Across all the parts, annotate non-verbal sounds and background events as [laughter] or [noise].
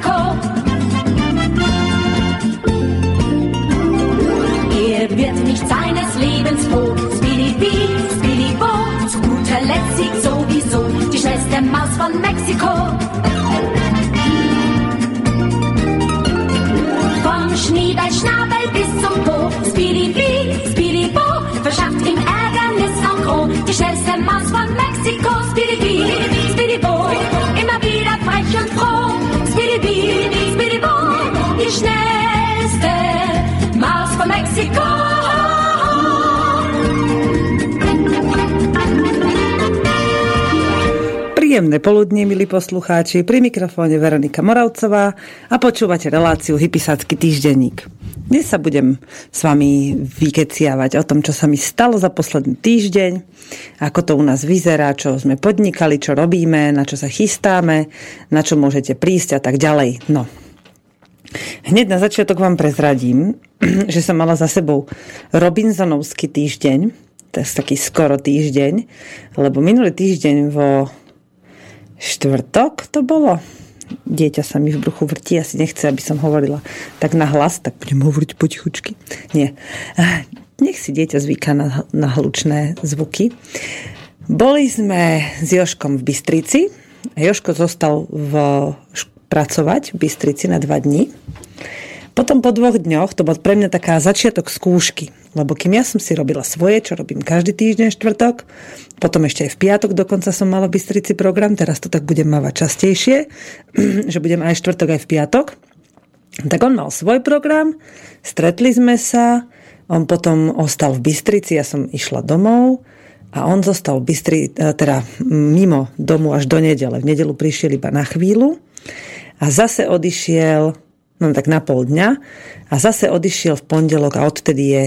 Mexiko. Er wird nicht seines Lebens froh. Speedy Bee, Speedy Bo, zu guter Letzt siegt sowieso die schnellste Maus von Mexiko. Vom Schniedelschnabel bis Príjemné poludnie, milí poslucháči. Pri mikrofóne Veronika Moravcová a počúvate reláciu Hypisácky týždenník. Dnes sa budem s vami vykeciavať o tom, čo sa mi stalo za posledný týždeň, ako to u nás vyzerá, čo sme podnikali, čo robíme, na čo sa chystáme, na čo môžete prísť a tak ďalej. No, Hneď na začiatok vám prezradím, [clears throat] že som mala za sebou Robinsonovský týždeň, to je taký skoro týždeň, lebo minulý týždeň vo štvrtok to bolo. Dieťa sa mi v bruchu vrtí, asi nechce, aby som hovorila tak na hlas, tak budem hovoriť potichučky. Nie. Nech si dieťa zvyká na, na hlučné zvuky. Boli sme s Joškom v Bystrici. Joško zostal v, pracovať v Bystrici na dva dní. Potom po dvoch dňoch, to bol pre mňa taká začiatok skúšky, lebo kým ja som si robila svoje, čo robím každý týždeň štvrtok, potom ešte aj v piatok dokonca som mala v Bystrici program, teraz to tak budem mávať častejšie, [clears throat] že budem aj štvrtok, aj v piatok. Tak on mal svoj program, stretli sme sa, on potom ostal v Bystrici, ja som išla domov a on zostal v Bystri, e, teda mimo domu až do nedele. V nedelu prišiel iba na chvíľu a zase odišiel no tak na pol dňa a zase odišiel v pondelok a odtedy je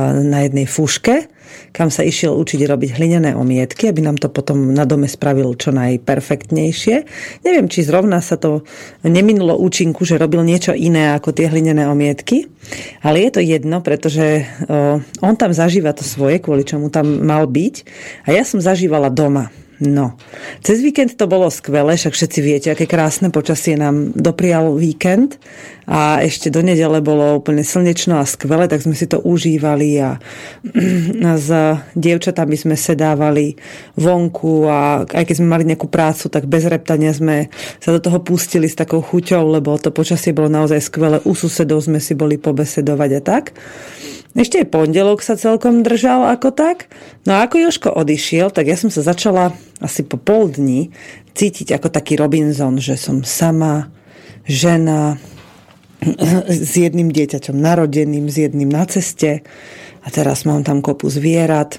na jednej fúške, kam sa išiel učiť robiť hlinené omietky, aby nám to potom na dome spravil čo najperfektnejšie. Neviem, či zrovna sa to neminulo účinku, že robil niečo iné ako tie hlinené omietky, ale je to jedno, pretože on tam zažíva to svoje, kvôli čomu tam mal byť a ja som zažívala doma. No, cez víkend to bolo skvelé, však všetci viete, aké krásne počasie nám doprial víkend a ešte do nedele bolo úplne slnečno a skvelé, tak sme si to užívali [clears throat] a s dievčatami sme sedávali vonku a aj keď sme mali nejakú prácu, tak bez reptania sme sa do toho pustili s takou chuťou, lebo to počasie bolo naozaj skvelé. U susedov sme si boli pobesedovať a tak. Ešte aj pondelok sa celkom držal ako tak. No a ako Joško odišiel, tak ja som sa začala asi po pol dní cítiť ako taký Robinson, že som sama, žena, [clears throat] s jedným dieťaťom narodeným, s jedným na ceste a teraz mám tam kopu zvierat.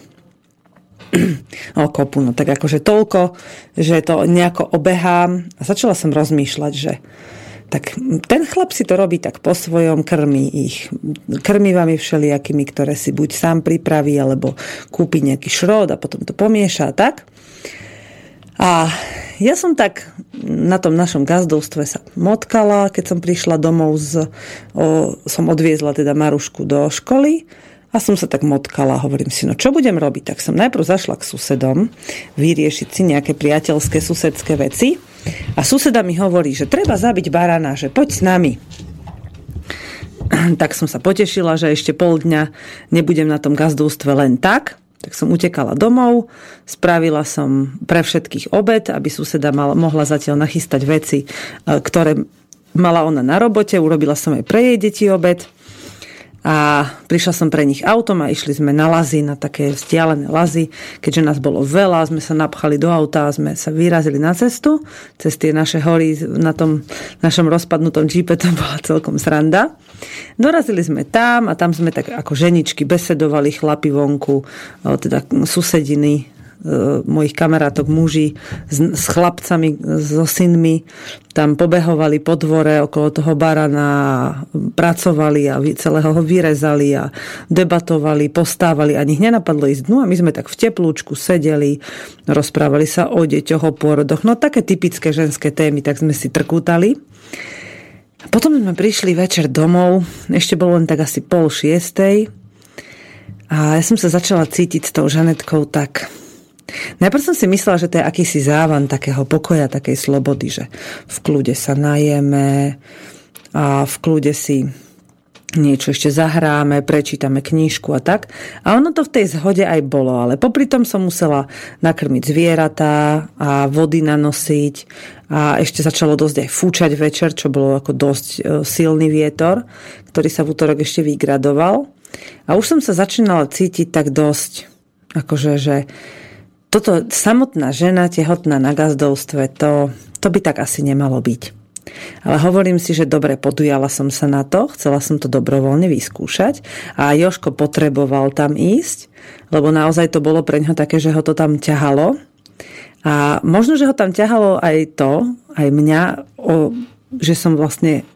[clears throat] o kopu, no tak akože toľko, že to nejako obehám a začala som rozmýšľať, že tak ten chlap si to robí tak po svojom, krmi ich krmivami všelijakými, ktoré si buď sám pripraví, alebo kúpi nejaký šrod a potom to pomieša a tak. A ja som tak na tom našom gazdovstve sa motkala, keď som prišla domov, z, o, som odviezla teda Marušku do školy a som sa tak motkala, hovorím si, no čo budem robiť? Tak som najprv zašla k susedom, vyriešiť si nejaké priateľské susedské veci a suseda mi hovorí, že treba zabiť barana, že poď s nami. [clears throat] Tak som sa potešila, že ešte pol dňa nebudem na tom gazdovstve len tak. Tak som utekala domov, spravila som pre všetkých obed, aby suseda mal, mohla zatiaľ nachystať veci, e, ktoré mala ona na robote. Urobila som aj pre jej deti obed a prišla som pre nich autom a išli sme na lazy, na také vzdialené lazy. Keďže nás bolo veľa, sme sa napchali do auta a sme sa vyrazili na cestu. Cez tie naše hory na tom našom rozpadnutom džípe to bola celkom sranda. Dorazili sme tam a tam sme tak ako ženičky besedovali chlapi vonku, teda susediny mojich kamarátok muži s, s chlapcami, so synmi tam pobehovali po dvore okolo toho barana a pracovali a celého ho vyrezali a debatovali, postávali. Ani ich nenapadlo ísť dnu a my sme tak v teplúčku sedeli, rozprávali sa o deťoch, o pôrodoch. No také typické ženské témy, tak sme si trkútali. A potom sme prišli večer domov, ešte bolo len tak asi pol šiestej a ja som sa začala cítiť s tou Žanetkou tak Najprv som si myslela, že to je akýsi závan takého pokoja, takej slobody, že v kľude sa najeme a v kľude si niečo ešte zahráme, prečítame knížku a tak. A ono to v tej zhode aj bolo, ale popri tom som musela nakrmiť zvieratá a vody nanosiť a ešte začalo dosť aj fúčať večer, čo bolo ako dosť e, silný vietor, ktorý sa v útorok ešte vygradoval. A už som sa začínala cítiť tak dosť, akože, že toto samotná žena tehotná na gazdovstve, to, to by tak asi nemalo byť. Ale hovorím si, že dobre, podujala som sa na to, chcela som to dobrovoľne vyskúšať a Joško potreboval tam ísť, lebo naozaj to bolo pre ňo také, že ho to tam ťahalo. A možno, že ho tam ťahalo aj to, aj mňa, o, že som vlastne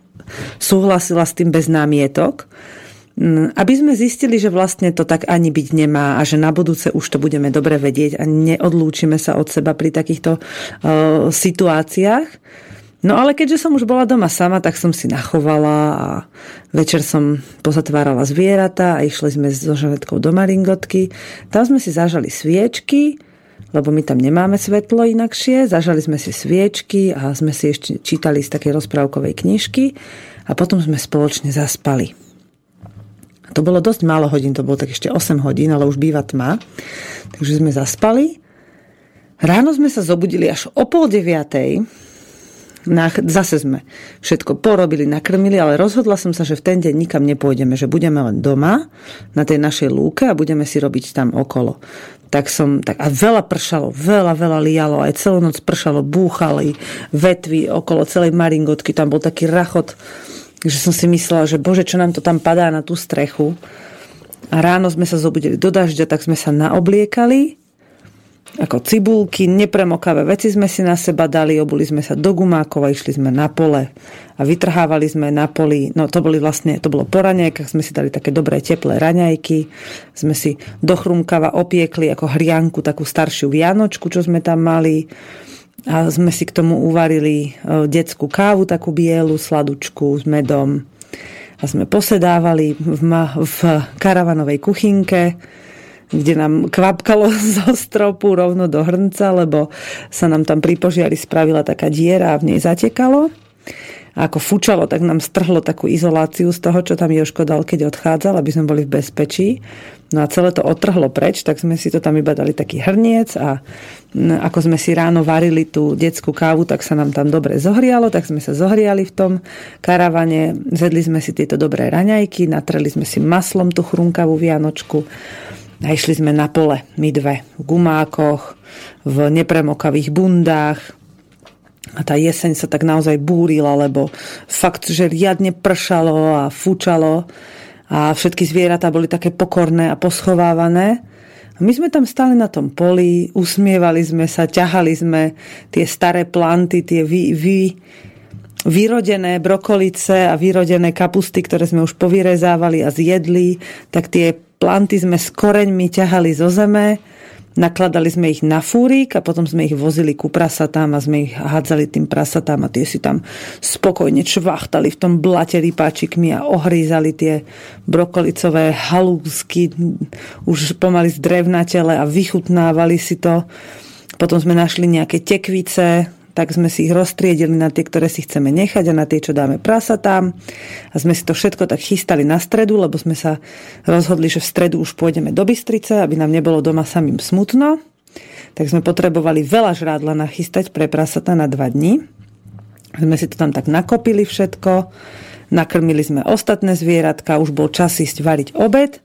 súhlasila s tým bez námietok, aby sme zistili, že vlastne to tak ani byť nemá a že na budúce už to budeme dobre vedieť a neodlúčime sa od seba pri takýchto uh, situáciách. No ale keďže som už bola doma sama, tak som si nachovala a večer som pozatvárala zvieratá a išli sme so žavetkou do Maringotky. Tam sme si zažali sviečky, lebo my tam nemáme svetlo inakšie. Zažali sme si sviečky a sme si ešte čítali z takej rozprávkovej knižky a potom sme spoločne zaspali. To bolo dosť málo hodín, to bolo tak ešte 8 hodín, ale už býva tma. Takže sme zaspali. Ráno sme sa zobudili až o pol deviatej. Zase sme všetko porobili, nakrmili, ale rozhodla som sa, že v ten deň nikam nepôjdeme, že budeme len doma na tej našej lúke a budeme si robiť tam okolo. Tak som, tak a veľa pršalo, veľa, veľa lialo, aj celú noc pršalo, búchali vetvy okolo celej maringotky, tam bol taký rachot Takže som si myslela, že bože, čo nám to tam padá na tú strechu. A ráno sme sa zobudili do dažďa, tak sme sa naobliekali. Ako cibulky, nepremokavé veci sme si na seba dali, obuli sme sa do gumákov a išli sme na pole. A vytrhávali sme na poli, no to boli vlastne, to bolo po raňajkách, sme si dali také dobré teplé raňajky, sme si do chrumkava opiekli ako hrianku takú staršiu vianočku, čo sme tam mali a sme si k tomu uvarili e, detskú kávu, takú bielu, sladučku s medom. A sme posedávali v, ma- v karavanovej kuchynke, kde nám kvapkalo [laughs] zo stropu rovno do hrnca, lebo sa nám tam pri požiari spravila taká diera a v nej zatekalo ako fučalo, tak nám strhlo takú izoláciu z toho, čo tam Joško dal, keď odchádzal, aby sme boli v bezpečí. No a celé to otrhlo preč, tak sme si to tam iba dali taký hrniec a ako sme si ráno varili tú detskú kávu, tak sa nám tam dobre zohrialo, tak sme sa zohriali v tom karavane, zedli sme si tieto dobré raňajky, natreli sme si maslom tú chrunkavú vianočku a išli sme na pole, my dve, v gumákoch, v nepremokavých bundách, a tá jeseň sa tak naozaj búrila, lebo fakt, že riadne pršalo a fúčalo a všetky zvieratá boli také pokorné a poschovávané. A my sme tam stali na tom poli, usmievali sme sa, ťahali sme tie staré planty, tie vy, vy, vyrodené brokolice a vyrodené kapusty, ktoré sme už povyrezávali a zjedli, tak tie planty sme s koreňmi ťahali zo zeme Nakladali sme ich na fúrik a potom sme ich vozili ku prasatám a sme ich hádzali tým prasatám a tie si tam spokojne čvachtali v tom blate rypáčikmi a ohrízali tie brokolicové halúsky už pomaly z drevnatele a vychutnávali si to. Potom sme našli nejaké tekvice, tak sme si ich roztriedili na tie, ktoré si chceme nechať a na tie, čo dáme prasatám. A sme si to všetko tak chystali na stredu, lebo sme sa rozhodli, že v stredu už pôjdeme do Bystrice, aby nám nebolo doma samým smutno. Tak sme potrebovali veľa žrádla nachystať pre prasata na dva dní. Sme si to tam tak nakopili všetko, nakrmili sme ostatné zvieratka, už bol čas ísť variť obed.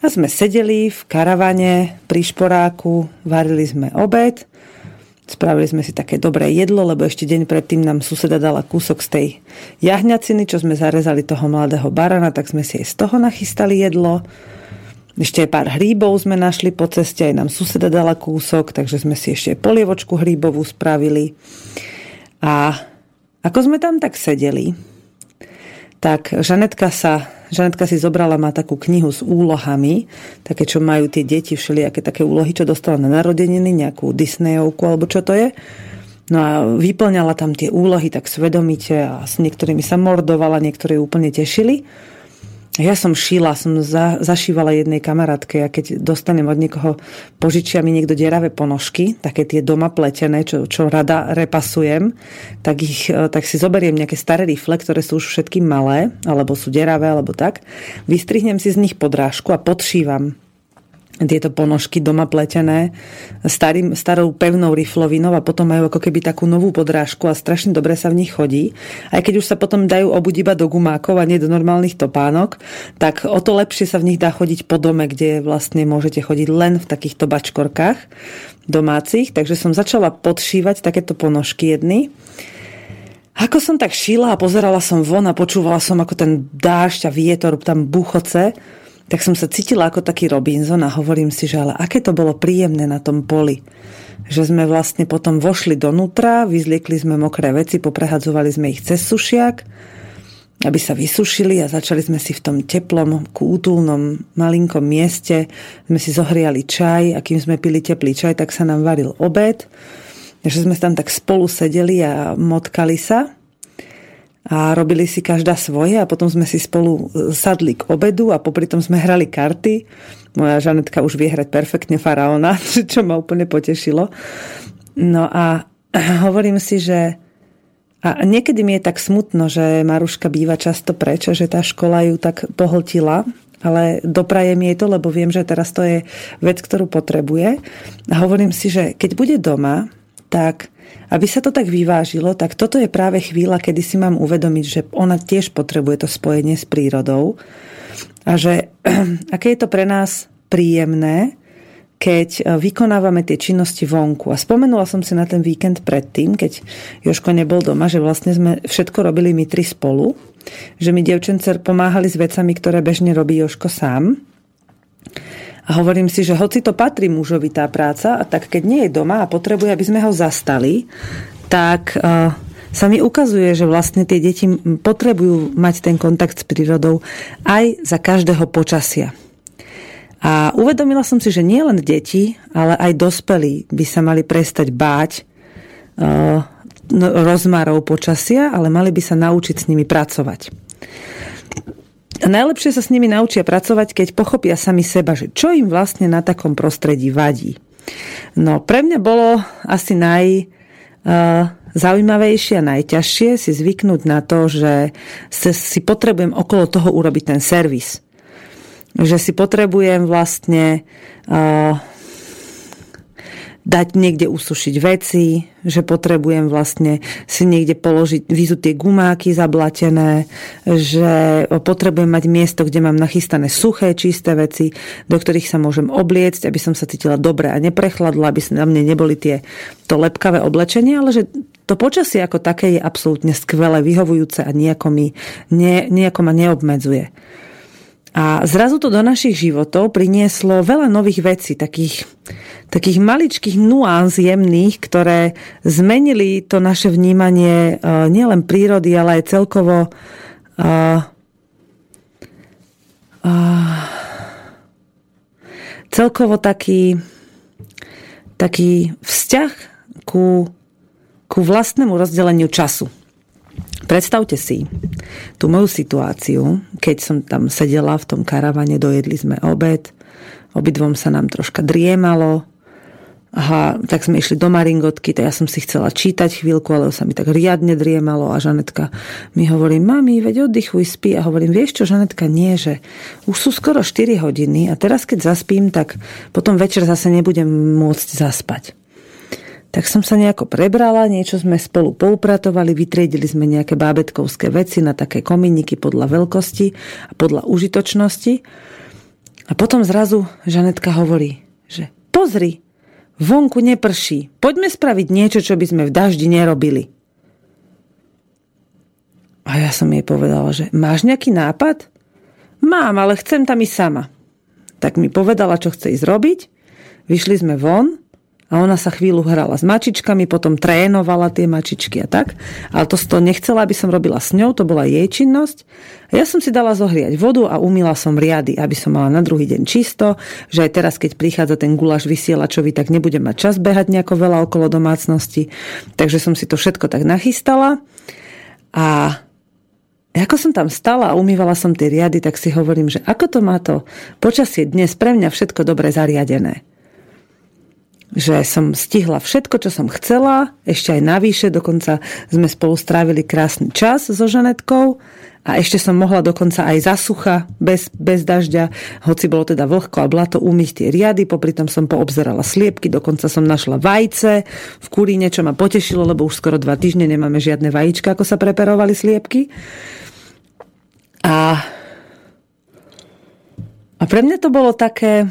A sme sedeli v karavane pri šporáku, varili sme obed Spravili sme si také dobré jedlo, lebo ešte deň predtým nám suseda dala kúsok z tej jahňaciny, čo sme zarezali toho mladého barana, tak sme si aj z toho nachystali jedlo. Ešte aj pár hríbov sme našli po ceste, aj nám suseda dala kúsok, takže sme si ešte polievočku hríbovú spravili. A ako sme tam tak sedeli, tak Žanetka sa Žanetka si zobrala, má takú knihu s úlohami, také, čo majú tie deti, všelijaké také úlohy, čo dostala na narodeniny, nejakú Disneyovku, alebo čo to je. No a vyplňala tam tie úlohy tak svedomite a s niektorými sa mordovala, niektoré úplne tešili. Ja som šila, som za, zašívala jednej kamarátke a keď dostanem od niekoho, požičia mi niekto deravé ponožky, také tie doma pletené, čo, čo rada repasujem, tak, ich, e, tak si zoberiem nejaké staré rifle, ktoré sú už všetky malé, alebo sú deravé, alebo tak. Vystrihnem si z nich podrážku a podšívam tieto ponožky doma pletené starým, starou pevnou riflovinou a potom majú ako keby takú novú podrážku a strašne dobre sa v nich chodí. Aj keď už sa potom dajú obuť iba do gumákov a nie do normálnych topánok, tak o to lepšie sa v nich dá chodiť po dome, kde vlastne môžete chodiť len v takýchto bačkorkách domácich. Takže som začala podšívať takéto ponožky jedny. Ako som tak šila a pozerala som von a počúvala som, ako ten dážď a vietor tam buchoce, tak som sa cítila ako taký Robinson a hovorím si, že ale aké to bolo príjemné na tom poli. Že sme vlastne potom vošli donútra, vyzliekli sme mokré veci, poprehadzovali sme ich cez sušiak, aby sa vysušili a začali sme si v tom teplom, kútulnom, malinkom mieste, sme si zohriali čaj a kým sme pili teplý čaj, tak sa nám varil obed. Takže sme tam tak spolu sedeli a motkali sa a robili si každá svoje a potom sme si spolu e, sadli k obedu a popri tom sme hrali karty. Moja Žanetka už vie hrať perfektne faraóna, [laughs] čo ma úplne potešilo. No a [clears throat] hovorím si, že a niekedy mi je tak smutno, že Maruška býva často preč, že tá škola ju tak pohltila, ale doprajem jej to, lebo viem, že teraz to je vec, ktorú potrebuje. A hovorím si, že keď bude doma, tak aby sa to tak vyvážilo, tak toto je práve chvíľa, kedy si mám uvedomiť, že ona tiež potrebuje to spojenie s prírodou a že [clears throat] aké je to pre nás príjemné, keď e, vykonávame tie činnosti vonku. A spomenula som si na ten víkend predtým, keď Joško nebol doma, že vlastne sme všetko robili my tri spolu, že mi dievčence pomáhali s vecami, ktoré bežne robí Joško sám. Hovorím si, že hoci to patrí mužovi tá práca, tak keď nie je doma a potrebuje, aby sme ho zastali, tak uh, sa mi ukazuje, že vlastne tie deti potrebujú mať ten kontakt s prírodou aj za každého počasia. A uvedomila som si, že nie len deti, ale aj dospelí by sa mali prestať báť uh, rozmarov počasia, ale mali by sa naučiť s nimi pracovať. Najlepšie sa s nimi naučia pracovať, keď pochopia sami seba, že čo im vlastne na takom prostredí vadí. No pre mňa bolo asi naj, uh, zaujímavejšie a najťažšie si zvyknúť na to, že si potrebujem okolo toho urobiť ten servis. Že si potrebujem vlastne uh, dať niekde usušiť veci, že potrebujem vlastne si niekde položiť, vyzú tie gumáky zablatené, že potrebujem mať miesto, kde mám nachystané suché, čisté veci, do ktorých sa môžem obliecť, aby som sa cítila dobre a neprechladla, aby na mne neboli tie to lepkavé oblečenie, ale že to počasie ako také je absolútne skvelé, vyhovujúce a nejako, mi, ne, nejako ma neobmedzuje. A zrazu to do našich životov prinieslo veľa nových vecí, takých, takých maličkých nuáns jemných, ktoré zmenili to naše vnímanie uh, nielen prírody, ale aj celkovo uh, uh, celkovo taký, taký vzťah ku, ku vlastnému rozdeleniu času. Predstavte si tú moju situáciu, keď som tam sedela v tom karavane, dojedli sme obed, obidvom sa nám troška driemalo, Aha, tak sme išli do Maringotky, tak ja som si chcela čítať chvíľku, ale sa mi tak riadne driemalo a Žanetka mi hovorí, mami, veď oddychuj, spí. A hovorím, vieš čo, Žanetka, nie, že už sú skoro 4 hodiny a teraz keď zaspím, tak potom večer zase nebudem môcť zaspať. Tak som sa nejako prebrala, niečo sme spolu poupratovali, vytriedili sme nejaké bábetkovské veci na také kominiky podľa veľkosti a podľa užitočnosti. A potom zrazu Žanetka hovorí, že pozri, vonku neprší, poďme spraviť niečo, čo by sme v daždi nerobili. A ja som jej povedala, že máš nejaký nápad? Mám, ale chcem tam ísť sama. Tak mi povedala, čo chce ísť robiť. Vyšli sme von a ona sa chvíľu hrala s mačičkami, potom trénovala tie mačičky a tak. Ale to, to nechcela, aby som robila s ňou, to bola jej činnosť. A ja som si dala zohriať vodu a umila som riady, aby som mala na druhý deň čisto, že aj teraz, keď prichádza ten guláš vysielačový, tak nebudem mať čas behať nejako veľa okolo domácnosti. Takže som si to všetko tak nachystala. A ako som tam stala a umývala som tie riady, tak si hovorím, že ako to má to počasie dnes pre mňa všetko dobre zariadené. Že som stihla všetko, čo som chcela, ešte aj navýše, dokonca sme spolu strávili krásny čas so Žanetkou a ešte som mohla dokonca aj za sucha, bez, bez dažďa, hoci bolo teda vlhko a blato, umyť tie riady, popri tom som poobzerala sliepky, dokonca som našla vajce v kuríne, čo ma potešilo, lebo už skoro dva týždne nemáme žiadne vajíčka, ako sa preperovali sliepky. A, a pre mňa to bolo také,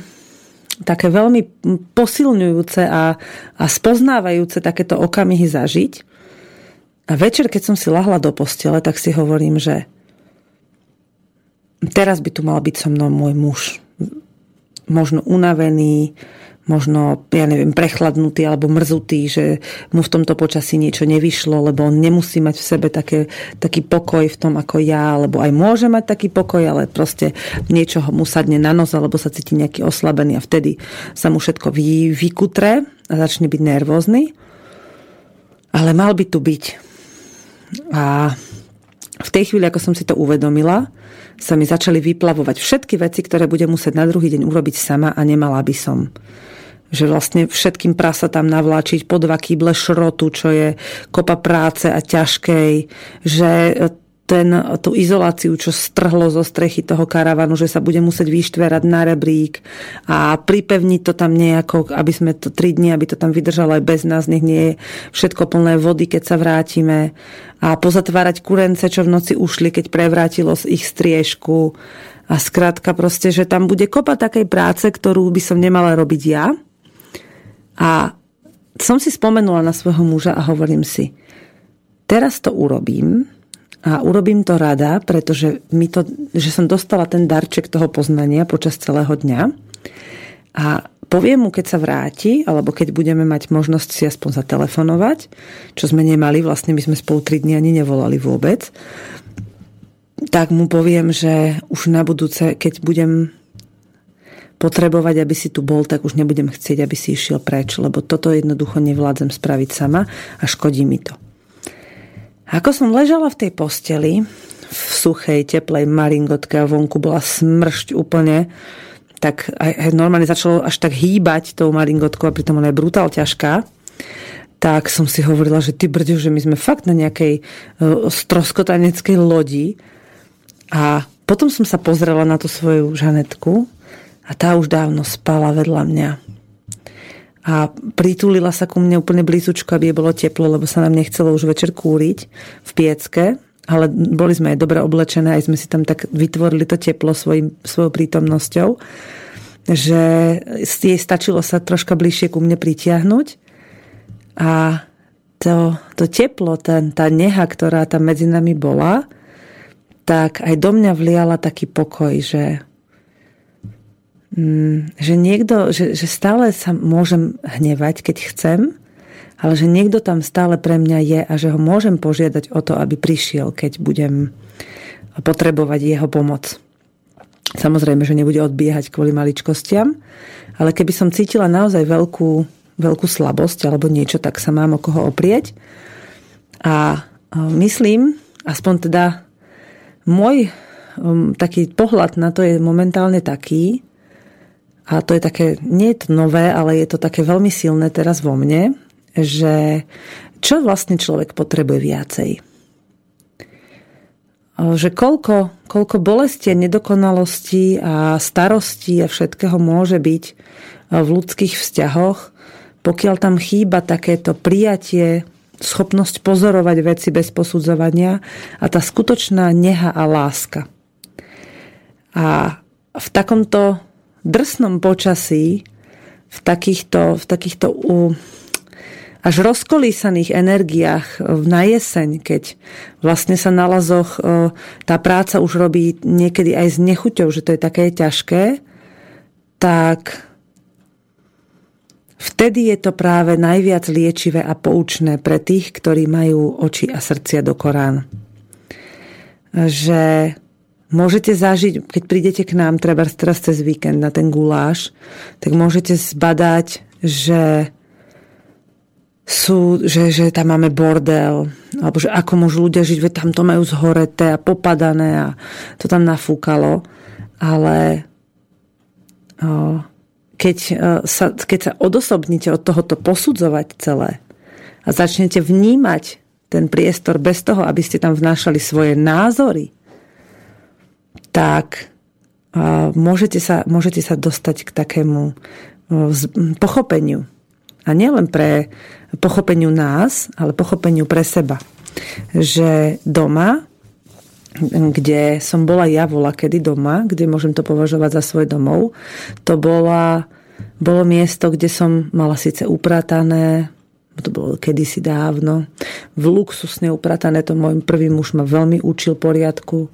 také veľmi posilňujúce a, a spoznávajúce takéto okamihy zažiť. A večer, keď som si lahla do postele, tak si hovorím, že teraz by tu mal byť so mnou môj muž. Možno unavený, možno, ja neviem, prechladnutý alebo mrzutý, že mu v tomto počasí niečo nevyšlo, lebo on nemusí mať v sebe také, taký pokoj v tom ako ja, alebo aj môže mať taký pokoj, ale proste niečo mu sadne na nos, alebo sa cíti nejaký oslabený a vtedy sa mu všetko vy, vykutre a začne byť nervózny. Ale mal by tu byť. A v tej chvíli, ako som si to uvedomila, sa mi začali vyplavovať všetky veci, ktoré budem musieť na druhý deň urobiť sama a nemala by som že vlastne všetkým prasa tam navláčiť po dva kýble šrotu, čo je kopa práce a ťažkej, že ten, tú izoláciu, čo strhlo zo strechy toho karavanu, že sa bude musieť vyštverať na rebrík a pripevniť to tam nejako, aby sme to tri dni, aby to tam vydržalo aj bez nás, nech nie je všetko plné vody, keď sa vrátime. A pozatvárať kurence, čo v noci ušli, keď prevrátilo z ich striežku. A skrátka proste, že tam bude kopa takej práce, ktorú by som nemala robiť ja, a som si spomenula na svojho muža a hovorím si, teraz to urobím a urobím to rada, pretože mi to, že som dostala ten darček toho poznania počas celého dňa a poviem mu, keď sa vráti, alebo keď budeme mať možnosť si aspoň zatelefonovať, čo sme nemali, vlastne my sme spolu 3 dní ani nevolali vôbec, tak mu poviem, že už na budúce, keď budem potrebovať, aby si tu bol, tak už nebudem chcieť, aby si išiel preč, lebo toto jednoducho nevládzem spraviť sama a škodí mi to. Ako som ležala v tej posteli, v suchej, teplej maringotke a vonku bola smršť úplne, tak aj, aj normálne začalo až tak hýbať tou maringotkou a pritom ona je brutál ťažká, tak som si hovorila, že ty brďo, že my sme fakt na nejakej uh, stroskotaneckej lodi a potom som sa pozrela na tú svoju žanetku a tá už dávno spala vedľa mňa. A pritúlila sa ku mne úplne blízučko, aby je bolo teplo, lebo sa nám nechcelo už večer kúriť v piecke, ale boli sme aj dobre oblečené, aj sme si tam tak vytvorili to teplo svojim, svojou prítomnosťou, že jej stačilo sa troška bližšie ku mne pritiahnuť a to, to teplo, tá, tá neha, ktorá tam medzi nami bola, tak aj do mňa vliala taký pokoj, že že niekto, že, že stále sa môžem hnevať, keď chcem, ale že niekto tam stále pre mňa je a že ho môžem požiadať o to, aby prišiel, keď budem potrebovať jeho pomoc. Samozrejme, že nebude odbiehať kvôli maličkostiam, ale keby som cítila naozaj veľkú, veľkú slabosť alebo niečo, tak sa mám o koho oprieť. A myslím, aspoň teda môj um, taký pohľad na to je momentálne taký, a to je také, nie je to nové, ale je to také veľmi silné teraz vo mne, že čo vlastne človek potrebuje viacej. Že koľko, koľko bolesti a nedokonalostí a starostí a všetkého môže byť v ľudských vzťahoch, pokiaľ tam chýba takéto prijatie, schopnosť pozorovať veci bez posudzovania a tá skutočná neha a láska. A v takomto drsnom počasí, v takýchto, v takýchto až rozkolísaných energiách na jeseň, keď vlastne sa na lazoch e, tá práca už robí niekedy aj s nechuťou, že to je také ťažké, tak vtedy je to práve najviac liečivé a poučné pre tých, ktorí majú oči a srdcia do Korán. Že Môžete zažiť, keď prídete k nám, treba teraz cez víkend na ten guláš, tak môžete zbadať, že sú, že, že tam máme bordel, alebo že ako môžu ľudia žiť, veď tam to majú zhoreté a popadané a to tam nafúkalo. Ale keď sa, keď sa odosobnite od tohoto posudzovať celé a začnete vnímať ten priestor bez toho, aby ste tam vnášali svoje názory, tak môžete sa, môžete sa dostať k takému pochopeniu. A nielen pre pochopeniu nás, ale pochopeniu pre seba. Že doma, kde som bola ja vola kedy doma, kde môžem to považovať za svoj domov, to bola, bolo miesto, kde som mala síce upratané, to bolo kedysi dávno, v luxusne upratané, to môj prvý muž ma veľmi učil poriadku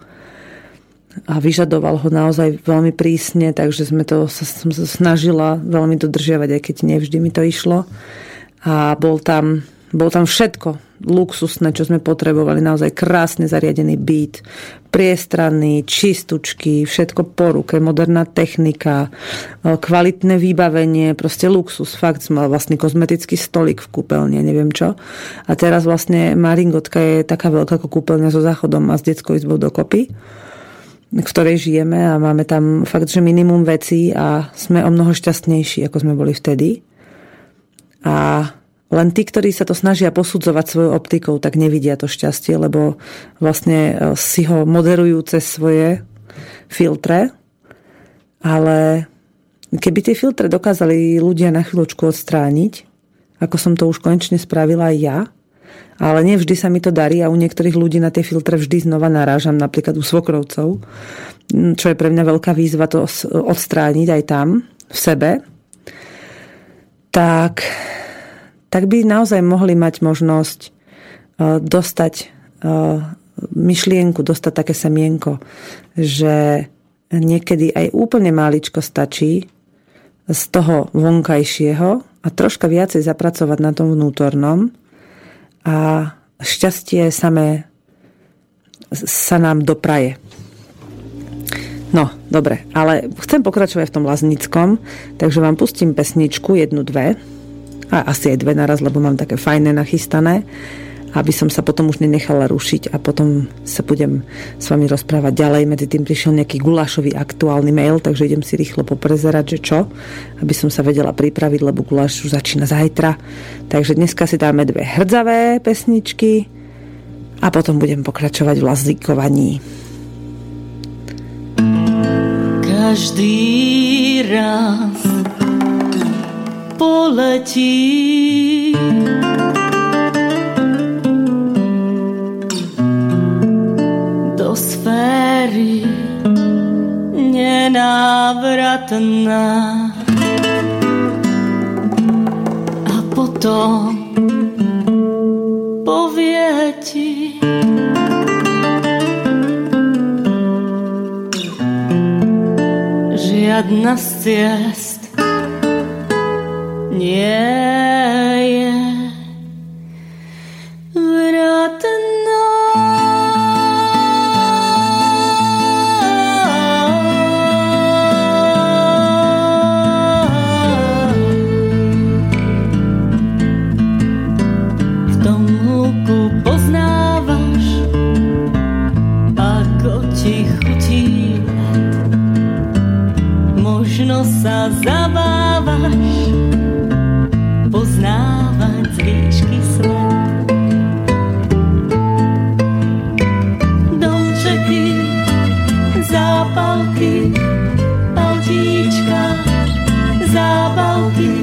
a vyžadoval ho naozaj veľmi prísne, takže sme to, som sa snažila veľmi dodržiavať, aj keď nevždy mi to išlo. A bol tam, bol tam všetko luxusné, čo sme potrebovali, naozaj krásne zariadený byt, priestranný, čistučky, všetko po ruke, moderná technika, kvalitné vybavenie, proste luxus, fakt mal vlastný kozmetický stolik v kúpeľni, neviem čo. A teraz vlastne Maringotka je taká veľká ako kúpeľňa so záchodom a s detskou izbou dokopy v ktorej žijeme a máme tam fakt, že minimum vecí a sme o mnoho šťastnejší, ako sme boli vtedy. A len tí, ktorí sa to snažia posudzovať svojou optikou, tak nevidia to šťastie, lebo vlastne e, si ho moderujú cez svoje filtre. Ale keby tie filtre dokázali ľudia na chvíľočku odstrániť, ako som to už konečne spravila aj ja, ale nevždy sa mi to darí a u niektorých ľudí na tie filtre vždy znova narážam, napríklad u svokrovcov, čo je pre mňa veľká výzva to odstrániť aj tam, v sebe, tak, tak by naozaj mohli mať možnosť e, dostať e, myšlienku, dostať také semienko, že niekedy aj úplne máličko stačí z toho vonkajšieho a troška viacej zapracovať na tom vnútornom a šťastie samé sa nám dopraje. No, dobre, ale chcem pokračovať v tom laznickom, takže vám pustím pesničku, jednu, dve, a asi aj dve naraz, lebo mám také fajné nachystané aby som sa potom už nenechala rušiť a potom sa budem s vami rozprávať ďalej. Medzi tým prišiel nejaký gulášový aktuálny mail, takže idem si rýchlo poprezerať, že čo, aby som sa vedela pripraviť, lebo guláš už začína zajtra. Takže dneska si dáme dve hrdzavé pesničky a potom budem pokračovať v lazíkovaní. Každý raz poletí sféry nenávratná. A potom povie ti, žiadna z ciest nie zabávaš, poznávať z výšky svet. Domčeky, zápalky, paltíčka, zábavky,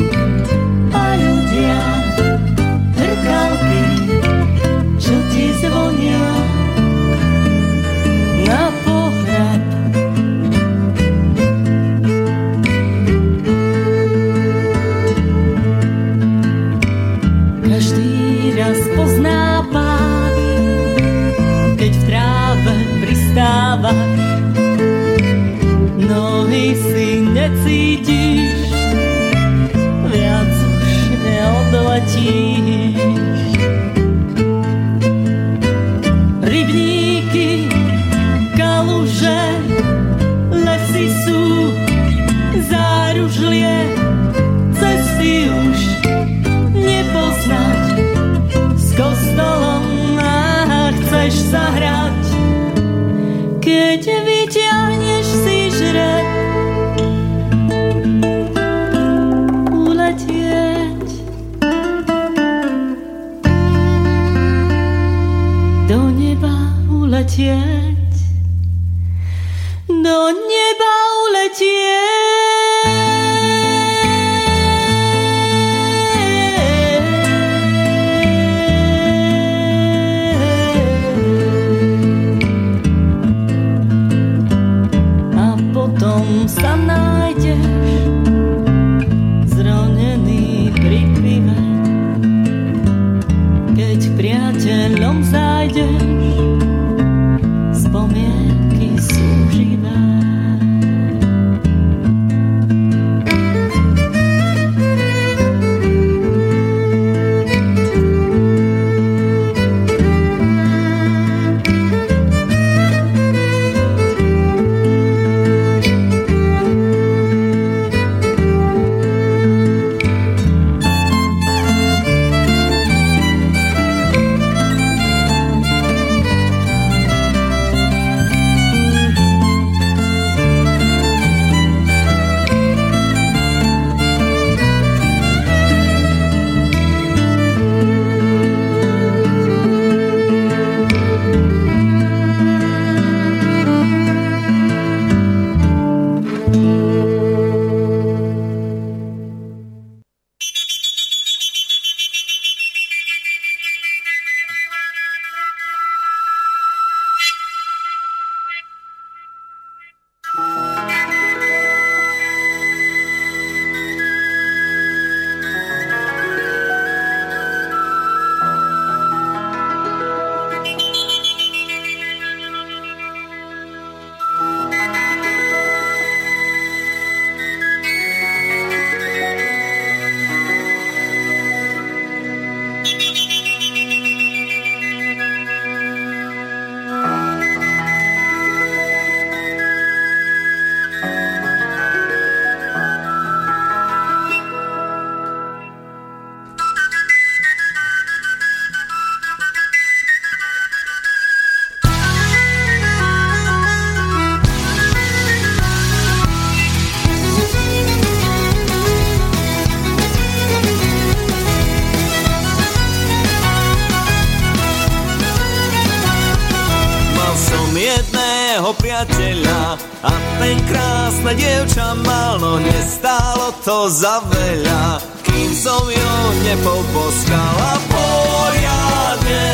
to za veľa, kým som ju nepoboskala poriadne.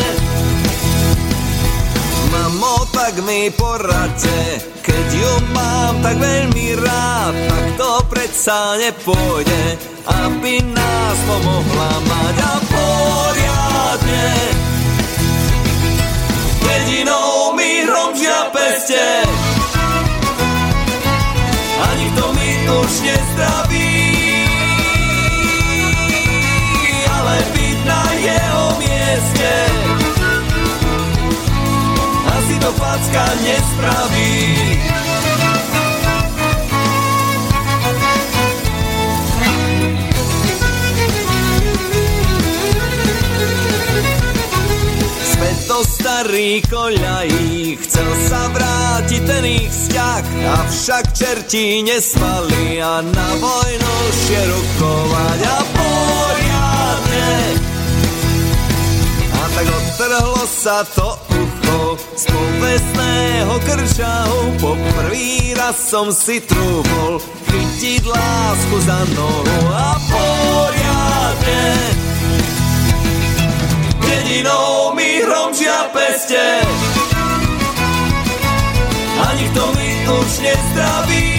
Mamo, tak mi poradte, keď ju mám tak veľmi rád, tak to predsa nepôjde, aby nás pomohla mať a poriadne. Jedinou mi hromžia peste, nikto mi už nezdraví. mieste Asi to facka nespraví Starých koľají Chcel sa vrátiť ten ich vzťah Avšak čerti nespali A na vojnu šerukovať A poriadne tak odtrhlo sa to ucho z povestného krčahu. Po prvý raz som si trúbol chytiť lásku za nohu a poriadne. Jedinou mi hromžia peste a nikto mi už nezdraví.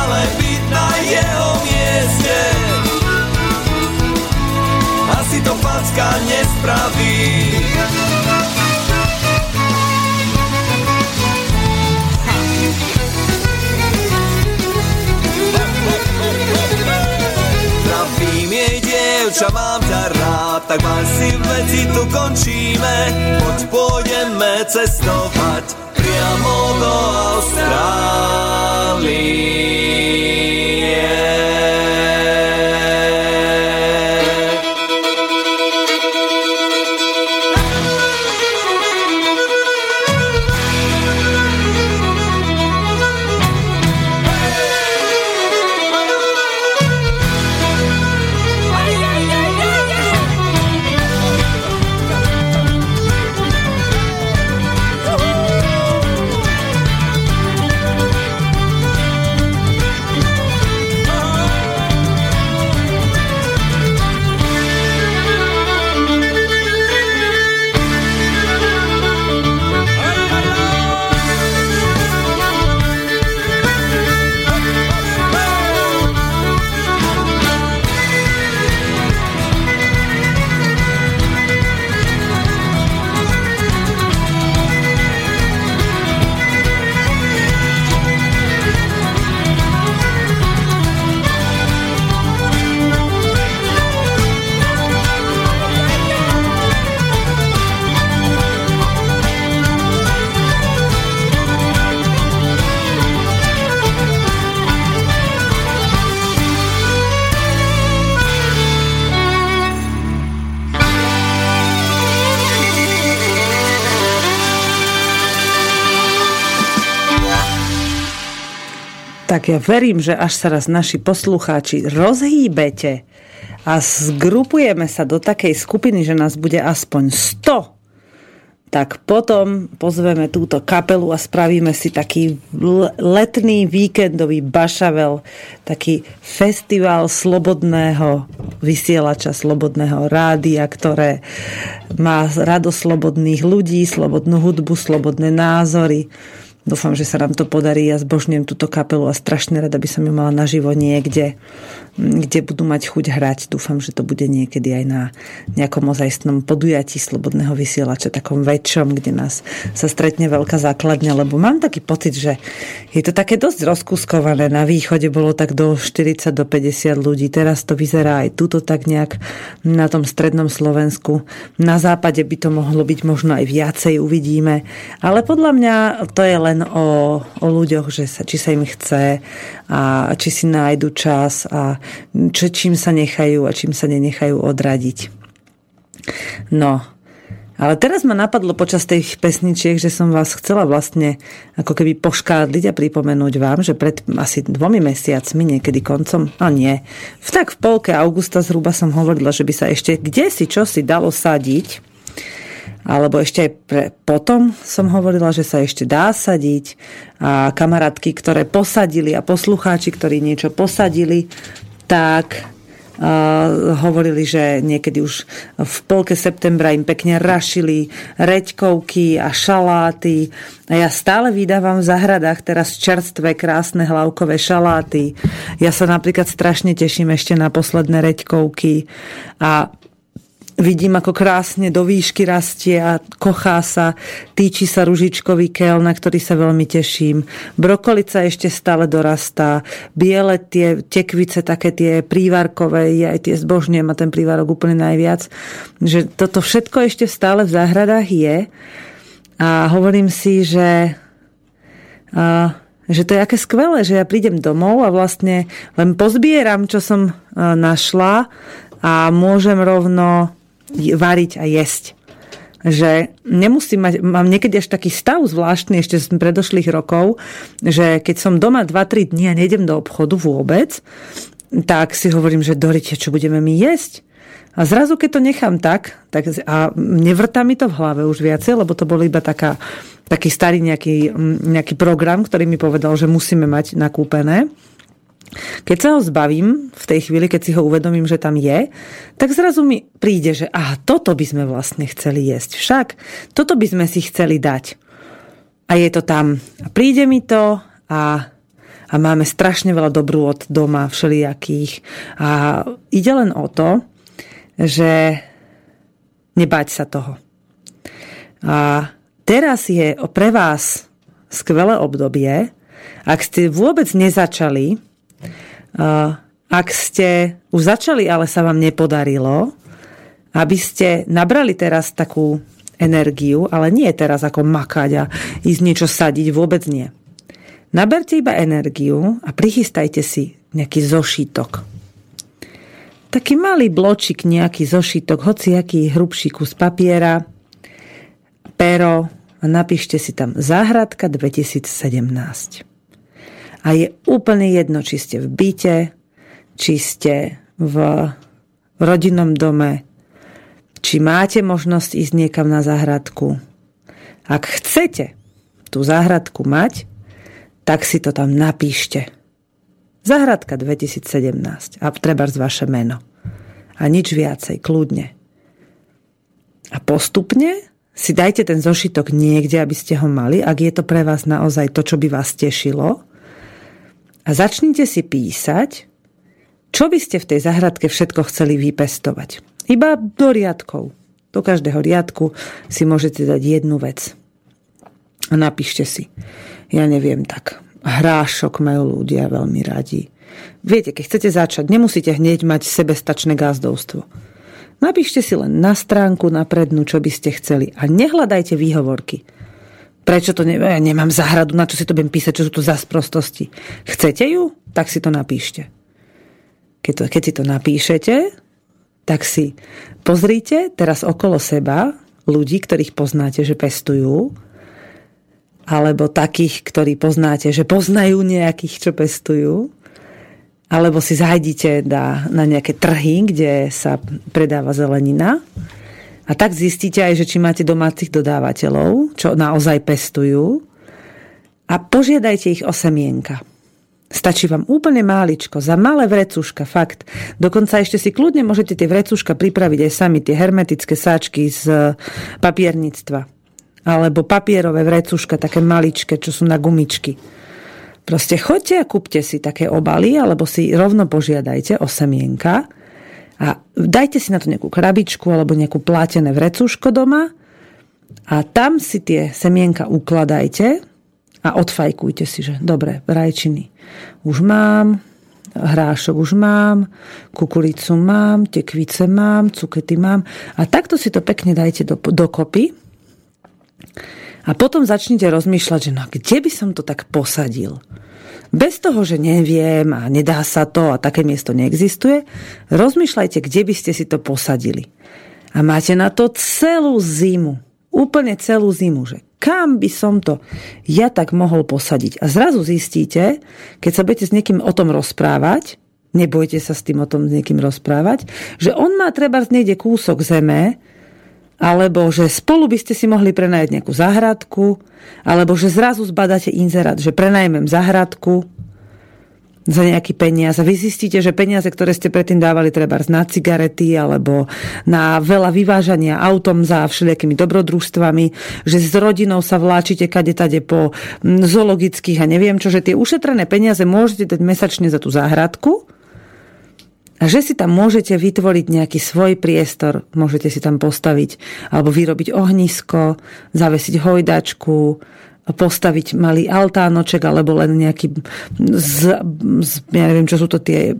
Ale byť na jeho mieste asi to facka nespraví. Pravím jej dievča, mám ťa rád, tak maj si veci tu končíme, poď pôjdeme cestovať priamo do Austrálie. Tak ja verím, že až sa raz naši poslucháči rozhýbete a zgrupujeme sa do takej skupiny, že nás bude aspoň 100 tak potom pozveme túto kapelu a spravíme si taký letný víkendový bašavel, taký festival slobodného vysielača, slobodného rádia, ktoré má rado slobodných ľudí, slobodnú hudbu, slobodné názory Dúfam, že sa nám to podarí. Ja zbožňujem túto kapelu a strašne rada by som ju mala naživo niekde, kde budú mať chuť hrať. Dúfam, že to bude niekedy aj na nejakom ozajstnom podujatí slobodného vysielača, takom väčšom, kde nás sa stretne veľká základňa, lebo mám taký pocit, že je to také dosť rozkuskované. Na východe bolo tak do 40 do 50 ľudí. Teraz to vyzerá aj tuto tak nejak na tom strednom Slovensku. Na západe by to mohlo byť možno aj viacej, uvidíme. Ale podľa mňa to je len len o, o ľuďoch, že sa, či sa im chce a či si nájdu čas a či, čím sa nechajú a čím sa nenechajú odradiť. No, ale teraz ma napadlo počas tých pesničiek, že som vás chcela vlastne ako keby poškádliť a pripomenúť vám, že pred asi dvomi mesiacmi, niekedy koncom, a nie, v tak v polke augusta zhruba som hovorila, že by sa ešte kde si čo si dalo sadiť alebo ešte aj pre, potom som hovorila, že sa ešte dá sadiť a kamarátky, ktoré posadili a poslucháči, ktorí niečo posadili, tak uh, hovorili, že niekedy už v polke septembra im pekne rašili reďkovky a šaláty. A ja stále vydávam v zahradách teraz čerstvé, krásne hlavkové šaláty. Ja sa napríklad strašne teším ešte na posledné reďkovky a Vidím, ako krásne do výšky rastie a kochá sa, týči sa ružičkový kel, na ktorý sa veľmi teším. Brokolica ešte stále dorastá. Biele tie tekvice, také tie prívarkové, ja aj tie zbožňujem a ten prívarok úplne najviac. Že toto všetko ešte stále v záhradách je. A hovorím si, že... A, že to je aké skvelé, že ja prídem domov a vlastne len pozbieram, čo som našla a môžem rovno variť a jesť. Že nemusím mať, mám niekedy až taký stav zvláštny ešte z predošlých rokov, že keď som doma 2-3 dní a nejdem do obchodu vôbec, tak si hovorím, že Dorite, čo budeme my jesť? A zrazu, keď to nechám tak, tak a nevrtá mi to v hlave už viacej, lebo to bol iba taká, taký starý nejaký, nejaký program, ktorý mi povedal, že musíme mať nakúpené. Keď sa ho zbavím, v tej chvíli, keď si ho uvedomím, že tam je, tak zrazu mi príde, že aha, toto by sme vlastne chceli jesť. Však toto by sme si chceli dať. A je to tam. A príde mi to a, a máme strašne veľa dobrú od doma, všelijakých. A ide len o to, že nebať sa toho. A teraz je pre vás skvelé obdobie, ak ste vôbec nezačali ak ste už začali, ale sa vám nepodarilo, aby ste nabrali teraz takú energiu, ale nie teraz ako makať a ísť niečo sadiť, vôbec nie. Naberte iba energiu a prichystajte si nejaký zošítok. Taký malý bločik, nejaký zošítok, aký hrubší kus papiera, pero a napíšte si tam Záhradka 2017. A je úplne jedno, či ste v byte, či ste v, rodinnom dome, či máte možnosť ísť niekam na záhradku. Ak chcete tú záhradku mať, tak si to tam napíšte. Záhradka 2017 a treba z vaše meno. A nič viacej, kľudne. A postupne si dajte ten zošitok niekde, aby ste ho mali, ak je to pre vás naozaj to, čo by vás tešilo a začnite si písať, čo by ste v tej zahradke všetko chceli vypestovať. Iba do riadkov. Do každého riadku si môžete dať jednu vec. A napíšte si. Ja neviem tak. Hrášok majú ľudia veľmi radi. Viete, keď chcete začať, nemusíte hneď mať sebestačné gazdovstvo. Napíšte si len na stránku, na prednú, čo by ste chceli a nehľadajte výhovorky. Prečo to ne, ja nemám záhradu, na čo si to budem písať, čo sú to za sprostosti. Chcete ju? Tak si to napíšte. Keď, to, keď si to napíšete, tak si pozrite teraz okolo seba ľudí, ktorých poznáte, že pestujú alebo takých, ktorí poznáte, že poznajú nejakých, čo pestujú, alebo si zajdite na, na nejaké trhy, kde sa predáva zelenina a tak zistíte aj, že či máte domácich dodávateľov, čo naozaj pestujú a požiadajte ich o semienka. Stačí vám úplne máličko, za malé vrecuška, fakt. Dokonca ešte si kľudne môžete tie vrecuška pripraviť aj sami, tie hermetické sáčky z papierníctva alebo papierové vrecuška, také maličké, čo sú na gumičky. Proste choďte a kúpte si také obaly, alebo si rovno požiadajte o semienka a dajte si na to nejakú krabičku alebo nejakú plátené vrecuško doma a tam si tie semienka ukladajte a odfajkujte si, že dobre, rajčiny už mám, hrášok už mám, kukuricu mám, tekvice mám, cukety mám a takto si to pekne dajte do, dokopy a potom začnite rozmýšľať, že no kde by som to tak posadil? Bez toho, že neviem a nedá sa to a také miesto neexistuje, rozmýšľajte, kde by ste si to posadili. A máte na to celú zimu. Úplne celú zimu, že kam by som to ja tak mohol posadiť. A zrazu zistíte, keď sa budete s niekým o tom rozprávať, nebojte sa s tým o tom s niekým rozprávať, že on má treba niekde kúsok zeme, alebo že spolu by ste si mohli prenajať nejakú zahradku, alebo že zrazu zbadáte inzerát, že prenajmem zahradku za nejaký peniaz. A vy zistíte, že peniaze, ktoré ste predtým dávali treba na cigarety alebo na veľa vyvážania autom za všelijakými dobrodružstvami, že s rodinou sa vláčite kade tade po zoologických a neviem čo, že tie ušetrené peniaze môžete dať mesačne za tú záhradku a že si tam môžete vytvoriť nejaký svoj priestor, môžete si tam postaviť alebo vyrobiť ohnisko, zavesiť hojdačku, postaviť malý altánoček alebo len nejaký z, z, ja neviem, čo sú to tie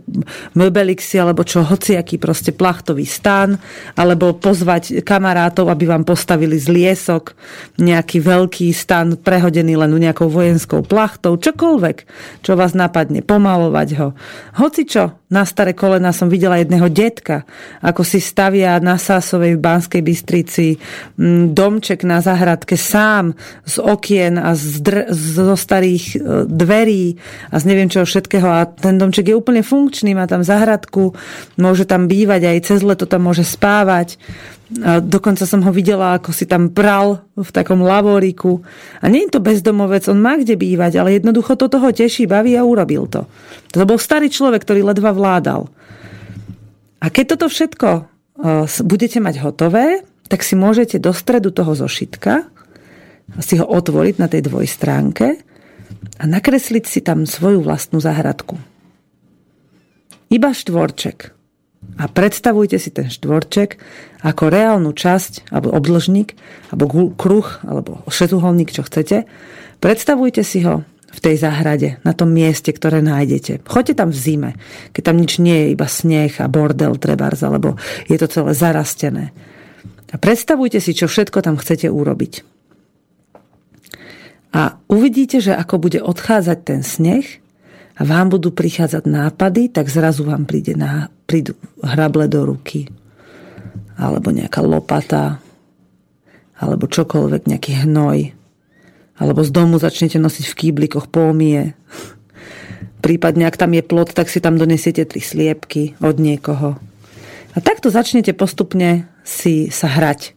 möbelixy alebo čo, hociaký proste plachtový stan alebo pozvať kamarátov, aby vám postavili z liesok nejaký veľký stan prehodený len nejakou vojenskou plachtou, čokoľvek, čo vás napadne, pomalovať ho. Hoci čo, na staré kolena som videla jedného detka, ako si stavia na Sásovej v Banskej Bystrici mm, domček na zahradke sám z okien a z dr- zo starých e, dverí a z neviem čoho všetkého a ten domček je úplne funkčný, má tam zahradku, môže tam bývať aj cez leto tam môže spávať. A dokonca som ho videla, ako si tam pral v takom lavoriku. A nie je to bezdomovec, on má kde bývať, ale jednoducho to toho teší, baví a urobil to. To bol starý človek, ktorý ledva vládal. A keď toto všetko e, budete mať hotové, tak si môžete do stredu toho zošitka si ho otvoriť na tej dvojstránke a nakresliť si tam svoju vlastnú zahradku. Iba štvorček. A predstavujte si ten štvorček ako reálnu časť, alebo obdlžník, alebo kruh, alebo šetuholník, čo chcete. Predstavujte si ho v tej záhrade, na tom mieste, ktoré nájdete. Choďte tam v zime, keď tam nič nie je, iba sneh a bordel trebárs, alebo je to celé zarastené. A predstavujte si, čo všetko tam chcete urobiť. A uvidíte, že ako bude odchádzať ten sneh, a vám budú prichádzať nápady, tak zrazu vám príde na, prídu hrable do ruky. Alebo nejaká lopata. Alebo čokoľvek, nejaký hnoj. Alebo z domu začnete nosiť v kýblikoch pómie. Prípadne, ak tam je plot, tak si tam donesiete tri sliepky od niekoho. A takto začnete postupne si sa hrať.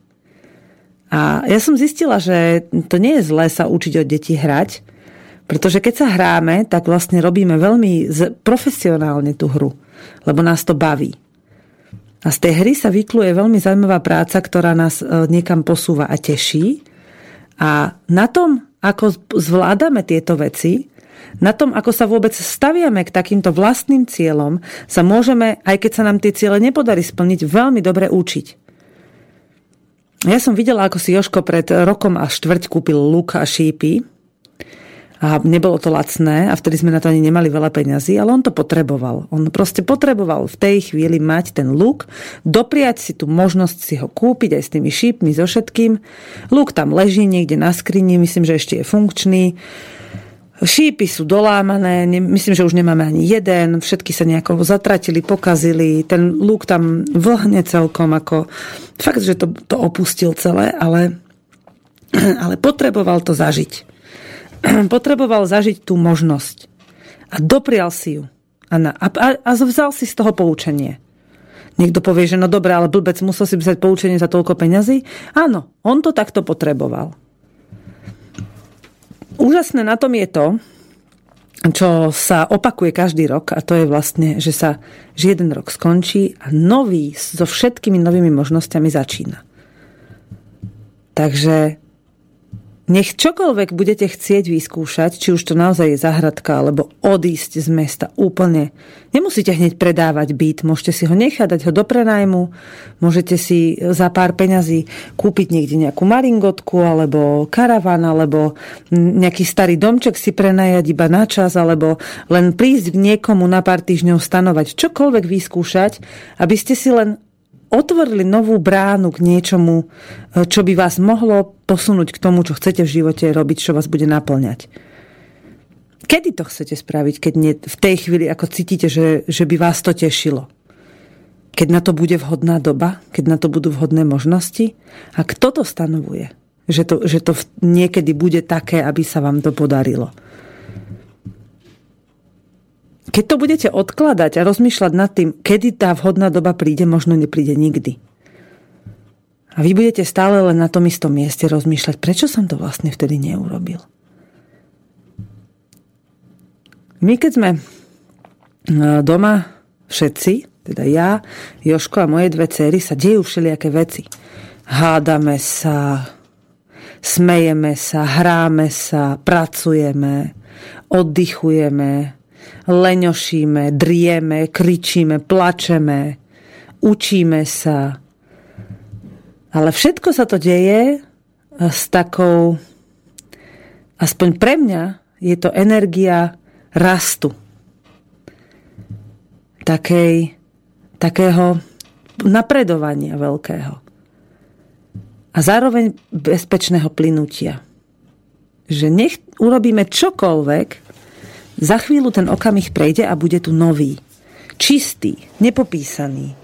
A ja som zistila, že to nie je zlé sa učiť od detí hrať, pretože keď sa hráme, tak vlastne robíme veľmi profesionálne tú hru, lebo nás to baví. A z tej hry sa vykluje veľmi zaujímavá práca, ktorá nás e, niekam posúva a teší. A na tom, ako zvládame tieto veci, na tom, ako sa vôbec staviame k takýmto vlastným cieľom, sa môžeme, aj keď sa nám tie ciele nepodarí splniť, veľmi dobre učiť. Ja som videla, ako si Joško pred rokom a štvrť kúpil luk a šípy a nebolo to lacné a vtedy sme na to ani nemali veľa peňazí, ale on to potreboval. On proste potreboval v tej chvíli mať ten luk, dopriať si tú možnosť si ho kúpiť aj s tými šípmi, so všetkým. Luk tam leží niekde na skrini, myslím, že ešte je funkčný. Šípy sú dolámané, myslím, že už nemáme ani jeden, všetky sa nejako zatratili, pokazili, ten lúk tam vlhne celkom ako, fakt, že to, to opustil celé, ale, [clears throat] ale potreboval to zažiť. [clears throat] potreboval zažiť tú možnosť. A doprial si ju. A, na, a, a, a vzal si z toho poučenie. Niekto povie, že no dobre, ale blbec musel si vzať poučenie za toľko peňazí. Áno, on to takto potreboval. Úžasné na tom je to, čo sa opakuje každý rok a to je vlastne, že sa že jeden rok skončí a nový so všetkými novými možnosťami začína. Takže nech čokoľvek budete chcieť vyskúšať, či už to naozaj je zahradka, alebo odísť z mesta úplne. Nemusíte hneď predávať byt, môžete si ho nechať, dať ho do prenajmu, môžete si za pár peňazí kúpiť niekde nejakú maringotku, alebo karavan, alebo nejaký starý domček si prenajať iba na čas, alebo len prísť k niekomu na pár týždňov stanovať, čokoľvek vyskúšať, aby ste si len otvorili novú bránu k niečomu, e, čo by vás mohlo posunúť k tomu, čo chcete v živote robiť, čo vás bude naplňať. Kedy to chcete spraviť, keď nie v tej chvíli, ako cítite, že, že by vás to tešilo? Keď na to bude vhodná doba? Keď na to budú vhodné možnosti? A kto to stanovuje? Že to, že to niekedy bude také, aby sa vám to podarilo? Keď to budete odkladať a rozmýšľať nad tým, kedy tá vhodná doba príde, možno nepríde nikdy. A vy budete stále len na tom istom mieste rozmýšľať, prečo som to vlastne vtedy neurobil. My keď sme e, doma všetci, teda ja, Joško a moje dve cery, sa dejú všelijaké veci. Hádame sa, smejeme sa, hráme sa, pracujeme, oddychujeme, leňošíme, drieme, kričíme, plačeme, učíme sa. Ale všetko sa to deje s takou, aspoň pre mňa, je to energia rastu. Takej, takého napredovania veľkého. A zároveň bezpečného plynutia. Že nech urobíme čokoľvek, za chvíľu ten okamih prejde a bude tu nový. Čistý, nepopísaný.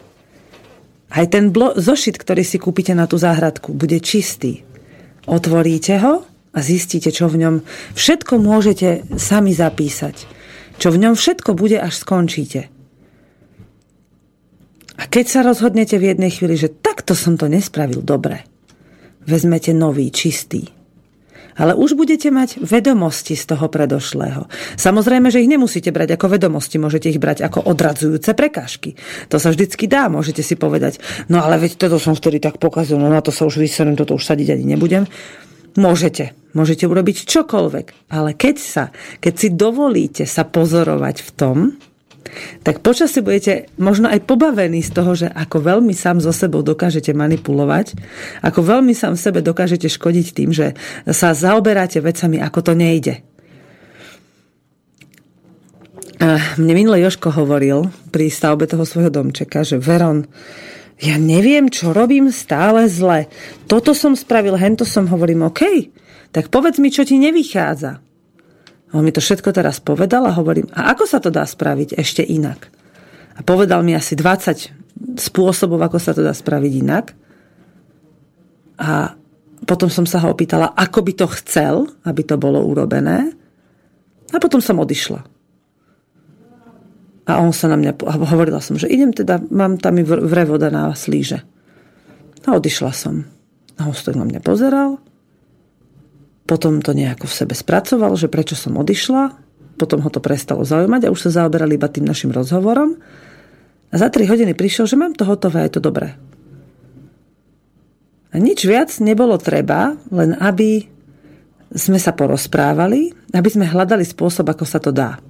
Aj ten blo- zošit, ktorý si kúpite na tú záhradku, bude čistý. Otvoríte ho a zistíte, čo v ňom všetko môžete sami zapísať. Čo v ňom všetko bude, až skončíte. A keď sa rozhodnete v jednej chvíli, že takto som to nespravil dobre, vezmete nový, čistý, ale už budete mať vedomosti z toho predošlého. Samozrejme, že ich nemusíte brať ako vedomosti, môžete ich brať ako odradzujúce prekážky. To sa vždycky dá, môžete si povedať, no ale veď toto som vtedy tak pokazil, no na to sa už vyserem, toto už sadiť ani nebudem. Môžete. Môžete urobiť čokoľvek. Ale keď sa, keď si dovolíte sa pozorovať v tom, tak počasie budete možno aj pobavení z toho, že ako veľmi sám so sebou dokážete manipulovať, ako veľmi sám sebe dokážete škodiť tým, že sa zaoberáte vecami, ako to nejde. Mne minule Joško hovoril pri stavbe toho svojho domčeka, že Veron, ja neviem, čo robím stále zle. Toto som spravil, hento som, hovorím, OK, tak povedz mi, čo ti nevychádza. On mi to všetko teraz povedal a hovorím, a ako sa to dá spraviť ešte inak? A povedal mi asi 20 spôsobov, ako sa to dá spraviť inak. A potom som sa ho opýtala, ako by to chcel, aby to bolo urobené. A potom som odišla. A on sa na mňa, hovorila som, že idem teda, mám tam i vre voda na slíže. A odišla som. A on na mňa pozeral potom to nejako v sebe spracoval, že prečo som odišla. Potom ho to prestalo zaujímať a už sa zaoberali iba tým našim rozhovorom. A za 3 hodiny prišiel, že mám to hotové, je to dobré. A nič viac nebolo treba, len aby sme sa porozprávali, aby sme hľadali spôsob, ako sa to dá.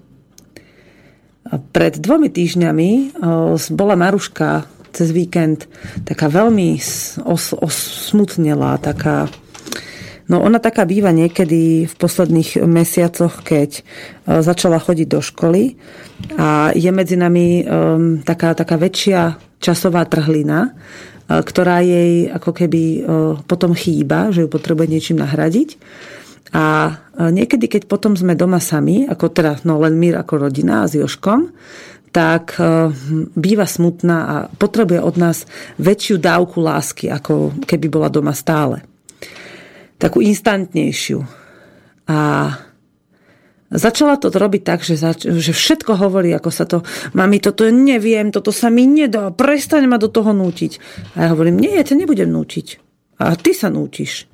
Pred dvomi týždňami bola Maruška cez víkend taká veľmi os, osmutnelá, taká No ona taká býva niekedy v posledných mesiacoch, keď e, začala chodiť do školy a je medzi nami um, taká, taká väčšia časová trhlina, uh, ktorá jej ako keby potom chýba, že ju potrebuje niečím nahradiť. A niekedy, keď potom sme doma sami, ako teda no len my ako rodina a s Joškom, tak býva smutná a potrebuje od nás väčšiu dávku lásky, ako keby bola doma stále takú instantnejšiu. A Začala to robiť tak, že, zač- že všetko hovorí, ako sa to, mami, toto neviem, toto sa mi nedá, prestaň ma do toho nútiť. A ja hovorím, nie, ja ťa nebudem nútiť. A ty sa nútiš.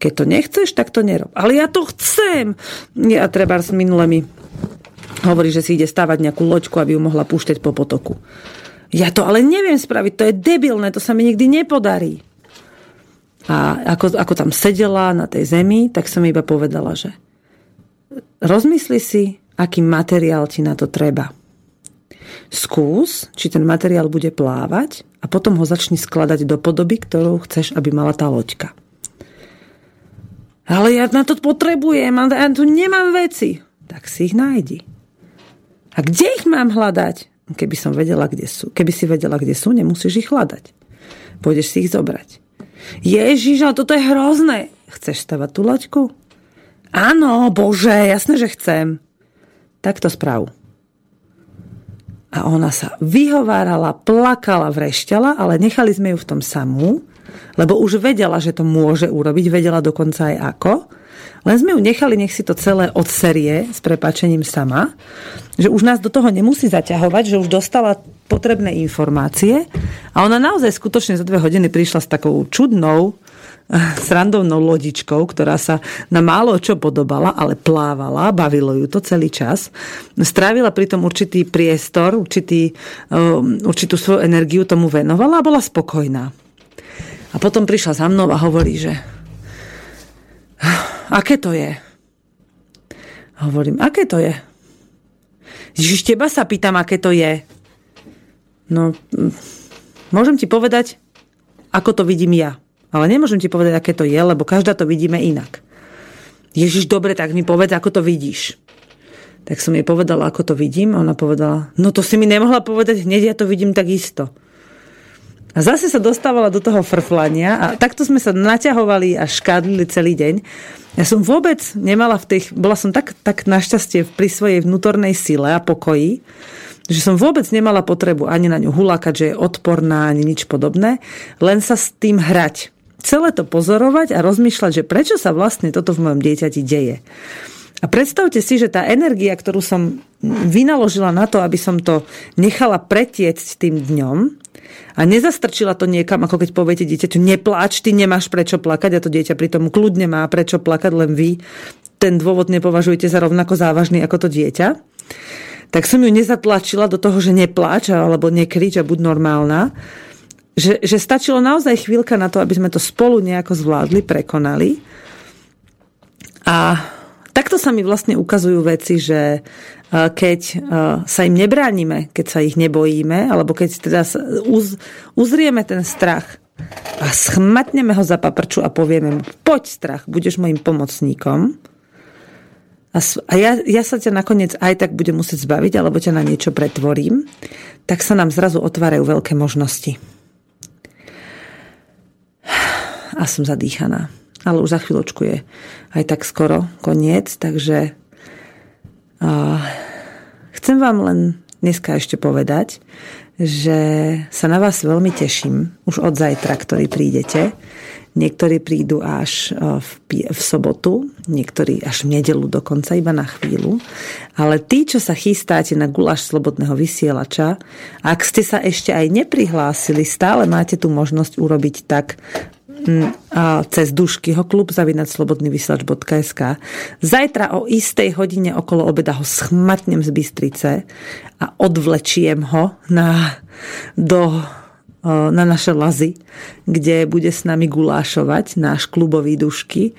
Keď to nechceš, tak to nerob. Ale ja to chcem. Ja treba s minule mi hovorí, že si ide stavať nejakú loďku, aby ju mohla púšťať po potoku. Ja to ale neviem spraviť, to je debilné, to sa mi nikdy nepodarí. A ako, ako tam sedela na tej zemi, tak som iba povedala, že rozmysli si, aký materiál ti na to treba. Skús, či ten materiál bude plávať a potom ho začni skladať do podoby, ktorú chceš, aby mala tá loďka. Ale ja na to potrebujem, ja tu nemám veci. Tak si ich nájdi. A kde ich mám hľadať? Keby som vedela, kde sú. Keby si vedela, kde sú, nemusíš ich hľadať. Pôjdeš si ich zobrať. Ježiš, ale toto je hrozné. Chceš stavať tú loďku? Áno, bože, jasné, že chcem. Tak to sprav. A ona sa vyhovárala, plakala, vrešťala, ale nechali sme ju v tom samú, lebo už vedela, že to môže urobiť, vedela dokonca aj ako. Len sme ju nechali, nech si to celé odserie s prepačením sama, že už nás do toho nemusí zaťahovať, že už dostala potrebné informácie a ona naozaj skutočne za dve hodiny prišla s takou čudnou srandovnou lodičkou, ktorá sa na málo čo podobala, ale plávala, bavilo ju to celý čas. Strávila pritom určitý priestor, určitý, um, určitú svoju energiu tomu venovala a bola spokojná. A potom prišla za mnou a hovorí, že aké to je? A hovorím, aké to je? Ježiš, teba sa pýtam, aké to je. No, môžem ti povedať, ako to vidím ja. Ale nemôžem ti povedať, aké to je, lebo každá to vidíme inak. Ježiš, dobre, tak mi povedz, ako to vidíš. Tak som jej povedala, ako to vidím a ona povedala, no to si mi nemohla povedať hneď, ja to vidím tak isto. Zase sa dostávala do toho frflania a takto sme sa naťahovali a škádlili celý deň. Ja som vôbec nemala v tej... Bola som tak, tak našťastie pri svojej vnútornej sile a pokoji, že som vôbec nemala potrebu ani na ňu hulákať, že je odporná, ani nič podobné, len sa s tým hrať celé to pozorovať a rozmýšľať, že prečo sa vlastne toto v mojom dieťati deje. A predstavte si, že tá energia, ktorú som vynaložila na to, aby som to nechala pretiecť tým dňom a nezastrčila to niekam, ako keď poviete dieťaťu, nepláč, ty nemáš prečo plakať a to dieťa pritom kľudne má prečo plakať, len vy ten dôvod nepovažujete za rovnako závažný ako to dieťa. Tak som ju nezatlačila do toho, že nepláč alebo nekrič a buď normálna, že, že stačilo naozaj chvíľka na to, aby sme to spolu nejako zvládli, prekonali. A takto sa mi vlastne ukazujú veci, že keď sa im nebránime, keď sa ich nebojíme, alebo keď teda uz, uzrieme ten strach a schmatneme ho za paprču a povieme mu, poď strach, budeš môjim pomocníkom, a, a ja, ja sa ťa nakoniec aj tak budem musieť zbaviť, alebo ťa na niečo pretvorím, tak sa nám zrazu otvárajú veľké možnosti [sighs] a som zadýchaná. Ale už za chvíľočku je aj tak skoro koniec, takže uh, chcem vám len dneska ešte povedať, že sa na vás veľmi teším už od zajtra, ktorý prídete. Niektorí prídu až v, v sobotu, niektorí až v nedelu dokonca, iba na chvíľu. Ale tí, čo sa chystáte na guláš slobodného vysielača, ak ste sa ešte aj neprihlásili, stále máte tu možnosť urobiť tak, cez dušky ho klub zavinať slobodnyvysielač.sk. Zajtra o istej hodine okolo obeda ho schmatnem z Bystrice a odvlečiem ho na, do, na naše lazy, kde bude s nami gulášovať náš klubový dušky.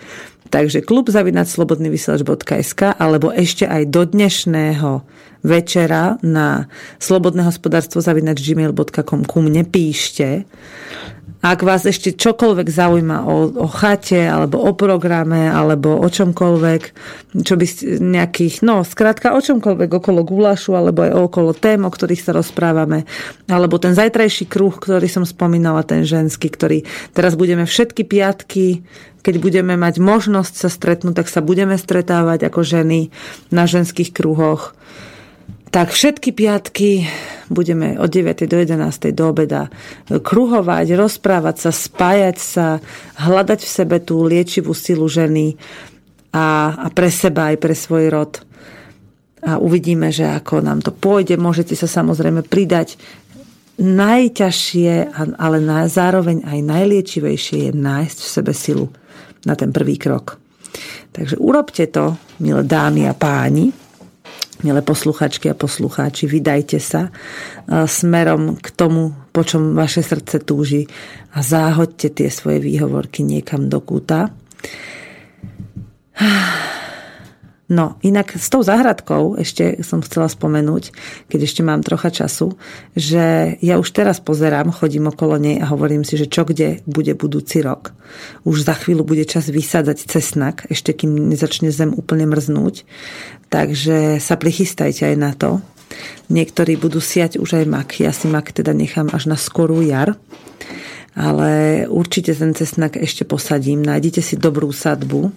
Takže klub zavinať slobodnyvysielač.sk alebo ešte aj do dnešného večera na slobodné hospodárstvo zavinač gmail.com ku mne píšte. Ak vás ešte čokoľvek zaujíma o, o chate, alebo o programe, alebo o čomkoľvek, čo by nejakých, no, skrátka o čomkoľvek okolo gulášu, alebo aj okolo tém, o ktorých sa rozprávame, alebo ten zajtrajší kruh, ktorý som spomínala, ten ženský, ktorý teraz budeme všetky piatky, keď budeme mať možnosť sa stretnúť, tak sa budeme stretávať ako ženy na ženských kruhoch tak všetky piatky budeme od 9. do 11. do obeda kruhovať, rozprávať sa, spájať sa, hľadať v sebe tú liečivú silu ženy a, a pre seba aj pre svoj rod. a uvidíme, že ako nám to pôjde. Môžete sa samozrejme pridať. Najťažšie, ale zároveň aj najliečivejšie je nájsť v sebe silu na ten prvý krok. Takže urobte to, milé dámy a páni, milé posluchačky a poslucháči, vydajte sa smerom k tomu, po čom vaše srdce túži a záhoďte tie svoje výhovorky niekam do kúta. [sighs] No, inak s tou záhradkou ešte som chcela spomenúť, keď ešte mám trocha času, že ja už teraz pozerám, chodím okolo nej a hovorím si, že čo kde bude budúci rok. Už za chvíľu bude čas vysádať cesnak, ešte kým nezačne zem úplne mrznúť. Takže sa prichystajte aj na to. Niektorí budú siať už aj mak. Ja si mak teda nechám až na skorú jar ale určite ten cesnak ešte posadím. Nájdite si dobrú sadbu,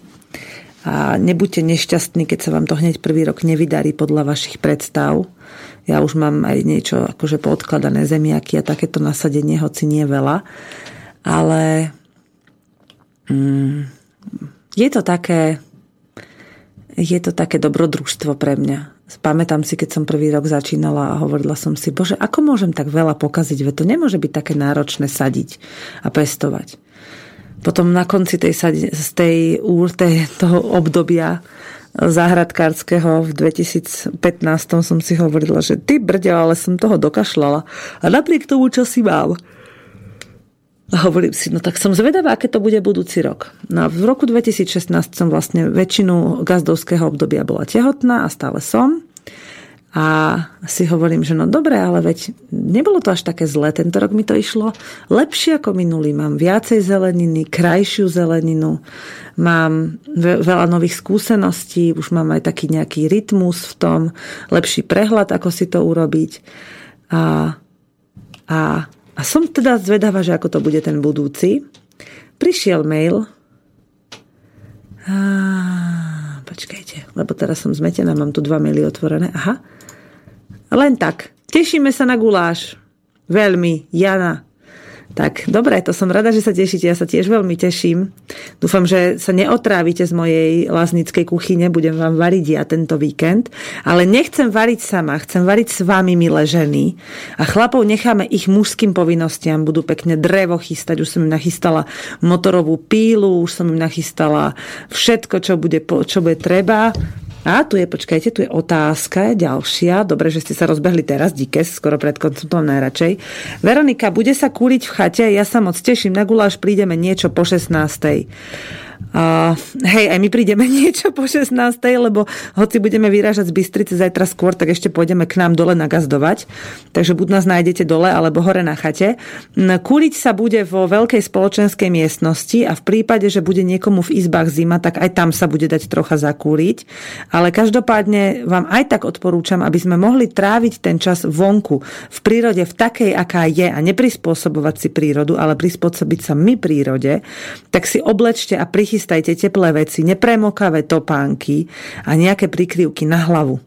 a nebuďte nešťastní, keď sa vám to hneď prvý rok nevydarí podľa vašich predstav. Ja už mám aj niečo akože podkladané zemiaky a takéto nasadenie, hoci nie veľa. Ale mm, je to také je to také dobrodružstvo pre mňa. Pamätám si, keď som prvý rok začínala a hovorila som si, bože, ako môžem tak veľa pokaziť, veď to nemôže byť také náročné sadiť a pestovať. Potom na konci tej, z tej, tej, toho obdobia záhradkárskeho v 2015 som si hovorila, že ty brďo, ale som toho dokašľala. A napriek tomu, čo si mám. A hovorím si, no tak som zvedavá, aké to bude budúci rok. No a v roku 2016 som vlastne väčšinu gazdovského obdobia bola tehotná a stále som. A si hovorím, že no dobre, ale veď nebolo to až také zlé. Tento rok mi to išlo lepšie ako minulý. Mám viacej zeleniny, krajšiu zeleninu, mám veľa nových skúseností, už mám aj taký nejaký rytmus v tom, lepší prehľad, ako si to urobiť. A, a, a som teda zvedavá, že ako to bude ten budúci. Prišiel mail. A, počkajte, lebo teraz som zmetená, mám tu dva maily otvorené. Aha, len tak. Tešíme sa na guláš. Veľmi. Jana. Tak, dobre, to som rada, že sa tešíte. Ja sa tiež veľmi teším. Dúfam, že sa neotrávite z mojej láznickej kuchyne. Budem vám variť ja tento víkend. Ale nechcem variť sama. Chcem variť s vami, milé ženy. A chlapov necháme ich mužským povinnostiam. Budú pekne drevo chystať. Už som im nachystala motorovú pílu, už som im nachystala všetko, čo bude, čo bude treba. A tu je, počkajte, tu je otázka ďalšia. Dobre, že ste sa rozbehli teraz, díkes, skoro pred koncom toho najradšej. Veronika, bude sa kúriť v chate? Ja sa moc teším, na guláš prídeme niečo po 16. Uh, hej, aj my prídeme [laughs] niečo po 16. lebo hoci budeme vyrážať z Bystrice zajtra skôr, tak ešte pôjdeme k nám dole nagazdovať. Takže buď nás nájdete dole, alebo hore na chate. Kúriť sa bude vo veľkej spoločenskej miestnosti a v prípade, že bude niekomu v izbách zima, tak aj tam sa bude dať trocha zakúriť. Ale každopádne vám aj tak odporúčam, aby sme mohli tráviť ten čas vonku, v prírode, v takej, aká je a neprispôsobovať si prírodu, ale prispôsobiť sa my prírode, tak si oblečte a prichystajte teplé veci, nepremokavé topánky a nejaké prikryvky na hlavu.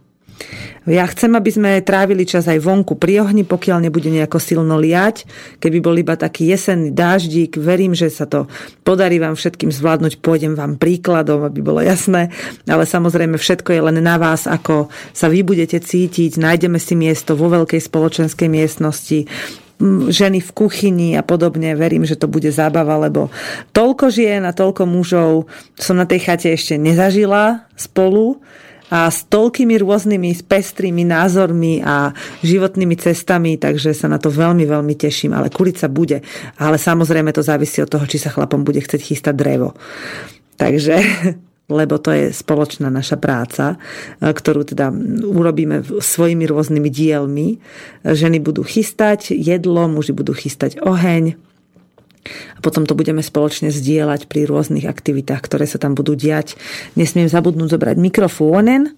Ja chcem, aby sme trávili čas aj vonku pri ohni, pokiaľ nebude nejako silno liať. Keby bol iba taký jesenný dáždík, verím, že sa to podarí vám všetkým zvládnuť. Pôjdem vám príkladom, aby bolo jasné. Ale samozrejme všetko je len na vás, ako sa vy budete cítiť. Nájdeme si miesto vo veľkej spoločenskej miestnosti ženy v kuchyni a podobne. Verím, že to bude zábava, lebo toľko žien a toľko mužov som na tej chate ešte nezažila spolu a s toľkými rôznymi, pestrými názormi a životnými cestami, takže sa na to veľmi, veľmi teším. Ale kuriť sa bude. Ale samozrejme to závisí od toho, či sa chlapom bude chcieť chystať drevo. Takže [laughs] lebo to je spoločná naša práca, e, ktorú teda urobíme svojimi rôznymi dielmi. Ženy budú chystať jedlo, muži budú chystať oheň, a potom to budeme spoločne zdieľať pri rôznych aktivitách, ktoré sa tam budú diať. Nesmiem zabudnúť zobrať mikrofónen,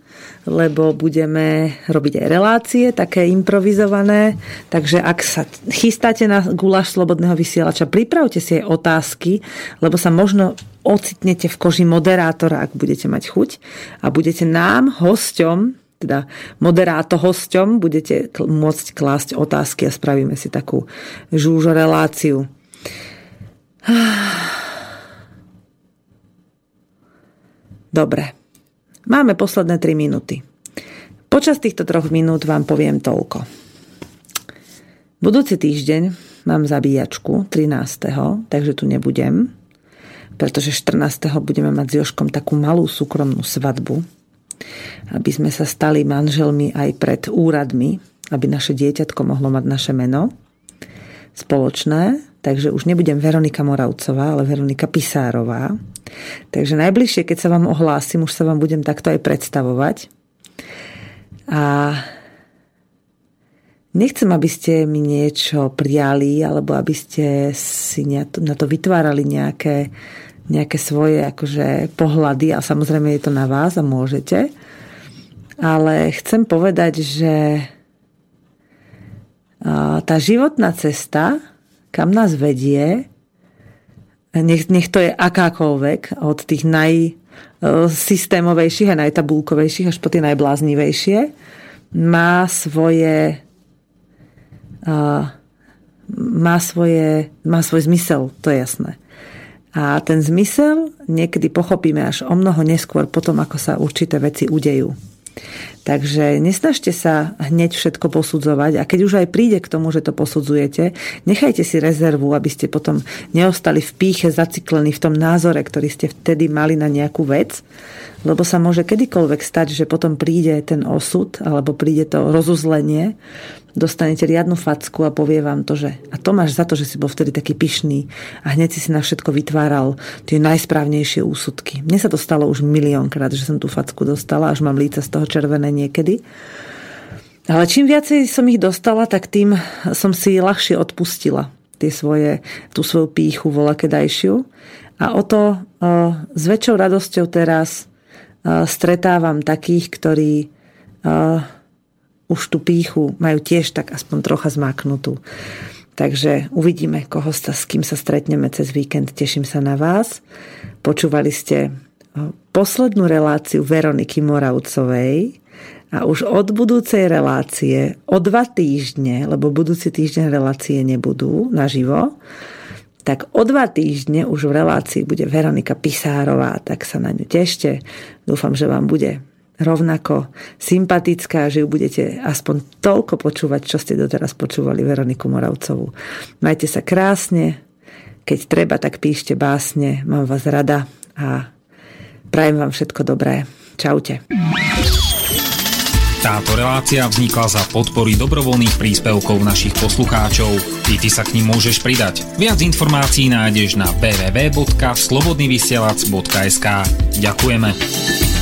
lebo budeme robiť aj relácie, také improvizované. Takže ak sa chystáte na guláš slobodného vysielača, pripravte si aj otázky, lebo sa možno ocitnete v koži moderátora, ak budete mať chuť a budete nám, hosťom, teda moderáto hosťom, budete môcť klásť otázky a spravíme si takú žúžo reláciu. [sighs] Dobre. Máme posledné 3 minúty. Počas týchto troch minút vám poviem toľko. Budúci týždeň mám zabíjačku 13. takže tu nebudem, pretože 14. budeme mať s Joškom takú malú súkromnú svadbu, aby sme sa stali manželmi aj pred úradmi, aby naše dieťatko mohlo mať naše meno spoločné, takže už nebudem Veronika Moravcová, ale Veronika Pisárová. Takže najbližšie, keď sa vám ohlásim, už sa vám budem takto aj predstavovať. A nechcem, aby ste mi niečo prijali, alebo aby ste si na to vytvárali nejaké, nejaké svoje akože pohľady a samozrejme je to na vás a môžete. Ale chcem povedať, že tá životná cesta, kam nás vedie, nech, nech to je akákoľvek, od tých najsystémovejších a najtabulkovejších až po tie najbláznivejšie, má svoje má, svoje, má svoj zmysel, to je jasné. A ten zmysel niekedy pochopíme až o mnoho neskôr potom, ako sa určité veci udejú. Takže nesnažte sa hneď všetko posudzovať a keď už aj príde k tomu, že to posudzujete, nechajte si rezervu, aby ste potom neostali v píche zaciklení v tom názore, ktorý ste vtedy mali na nejakú vec, lebo sa môže kedykoľvek stať, že potom príde ten osud alebo príde to rozuzlenie dostanete riadnu facku a povie vám to, že a to máš za to, že si bol vtedy taký pyšný a hneď si si na všetko vytváral tie najsprávnejšie úsudky. Mne sa to stalo už miliónkrát, že som tú facku dostala, až mám líca z toho červené niekedy. Ale čím viacej som ich dostala, tak tým som si ľahšie odpustila tie svoje, tú svoju píchu volakedajšiu. A o to o, s väčšou radosťou teraz o, stretávam takých, ktorí o, už tú píchu majú tiež tak aspoň trocha zmáknutú. Takže uvidíme, koho sa, s kým sa stretneme cez víkend. Teším sa na vás. Počúvali ste poslednú reláciu Veroniky Moravcovej a už od budúcej relácie, o dva týždne, lebo budúci týždeň relácie nebudú naživo, tak o dva týždne už v relácii bude Veronika Pisárová, tak sa na ňu tešte. Dúfam, že vám bude rovnako sympatická, že ju budete aspoň toľko počúvať, čo ste doteraz počúvali Veroniku Moravcovú. Majte sa krásne, keď treba, tak píšte básne, mám vás rada a prajem vám všetko dobré. Čaute. Táto relácia vznikla za podpory dobrovoľných príspevkov našich poslucháčov. I ty sa k ním môžeš pridať. Viac informácií nájdeš na www.slobodnyvysielac.sk Ďakujeme.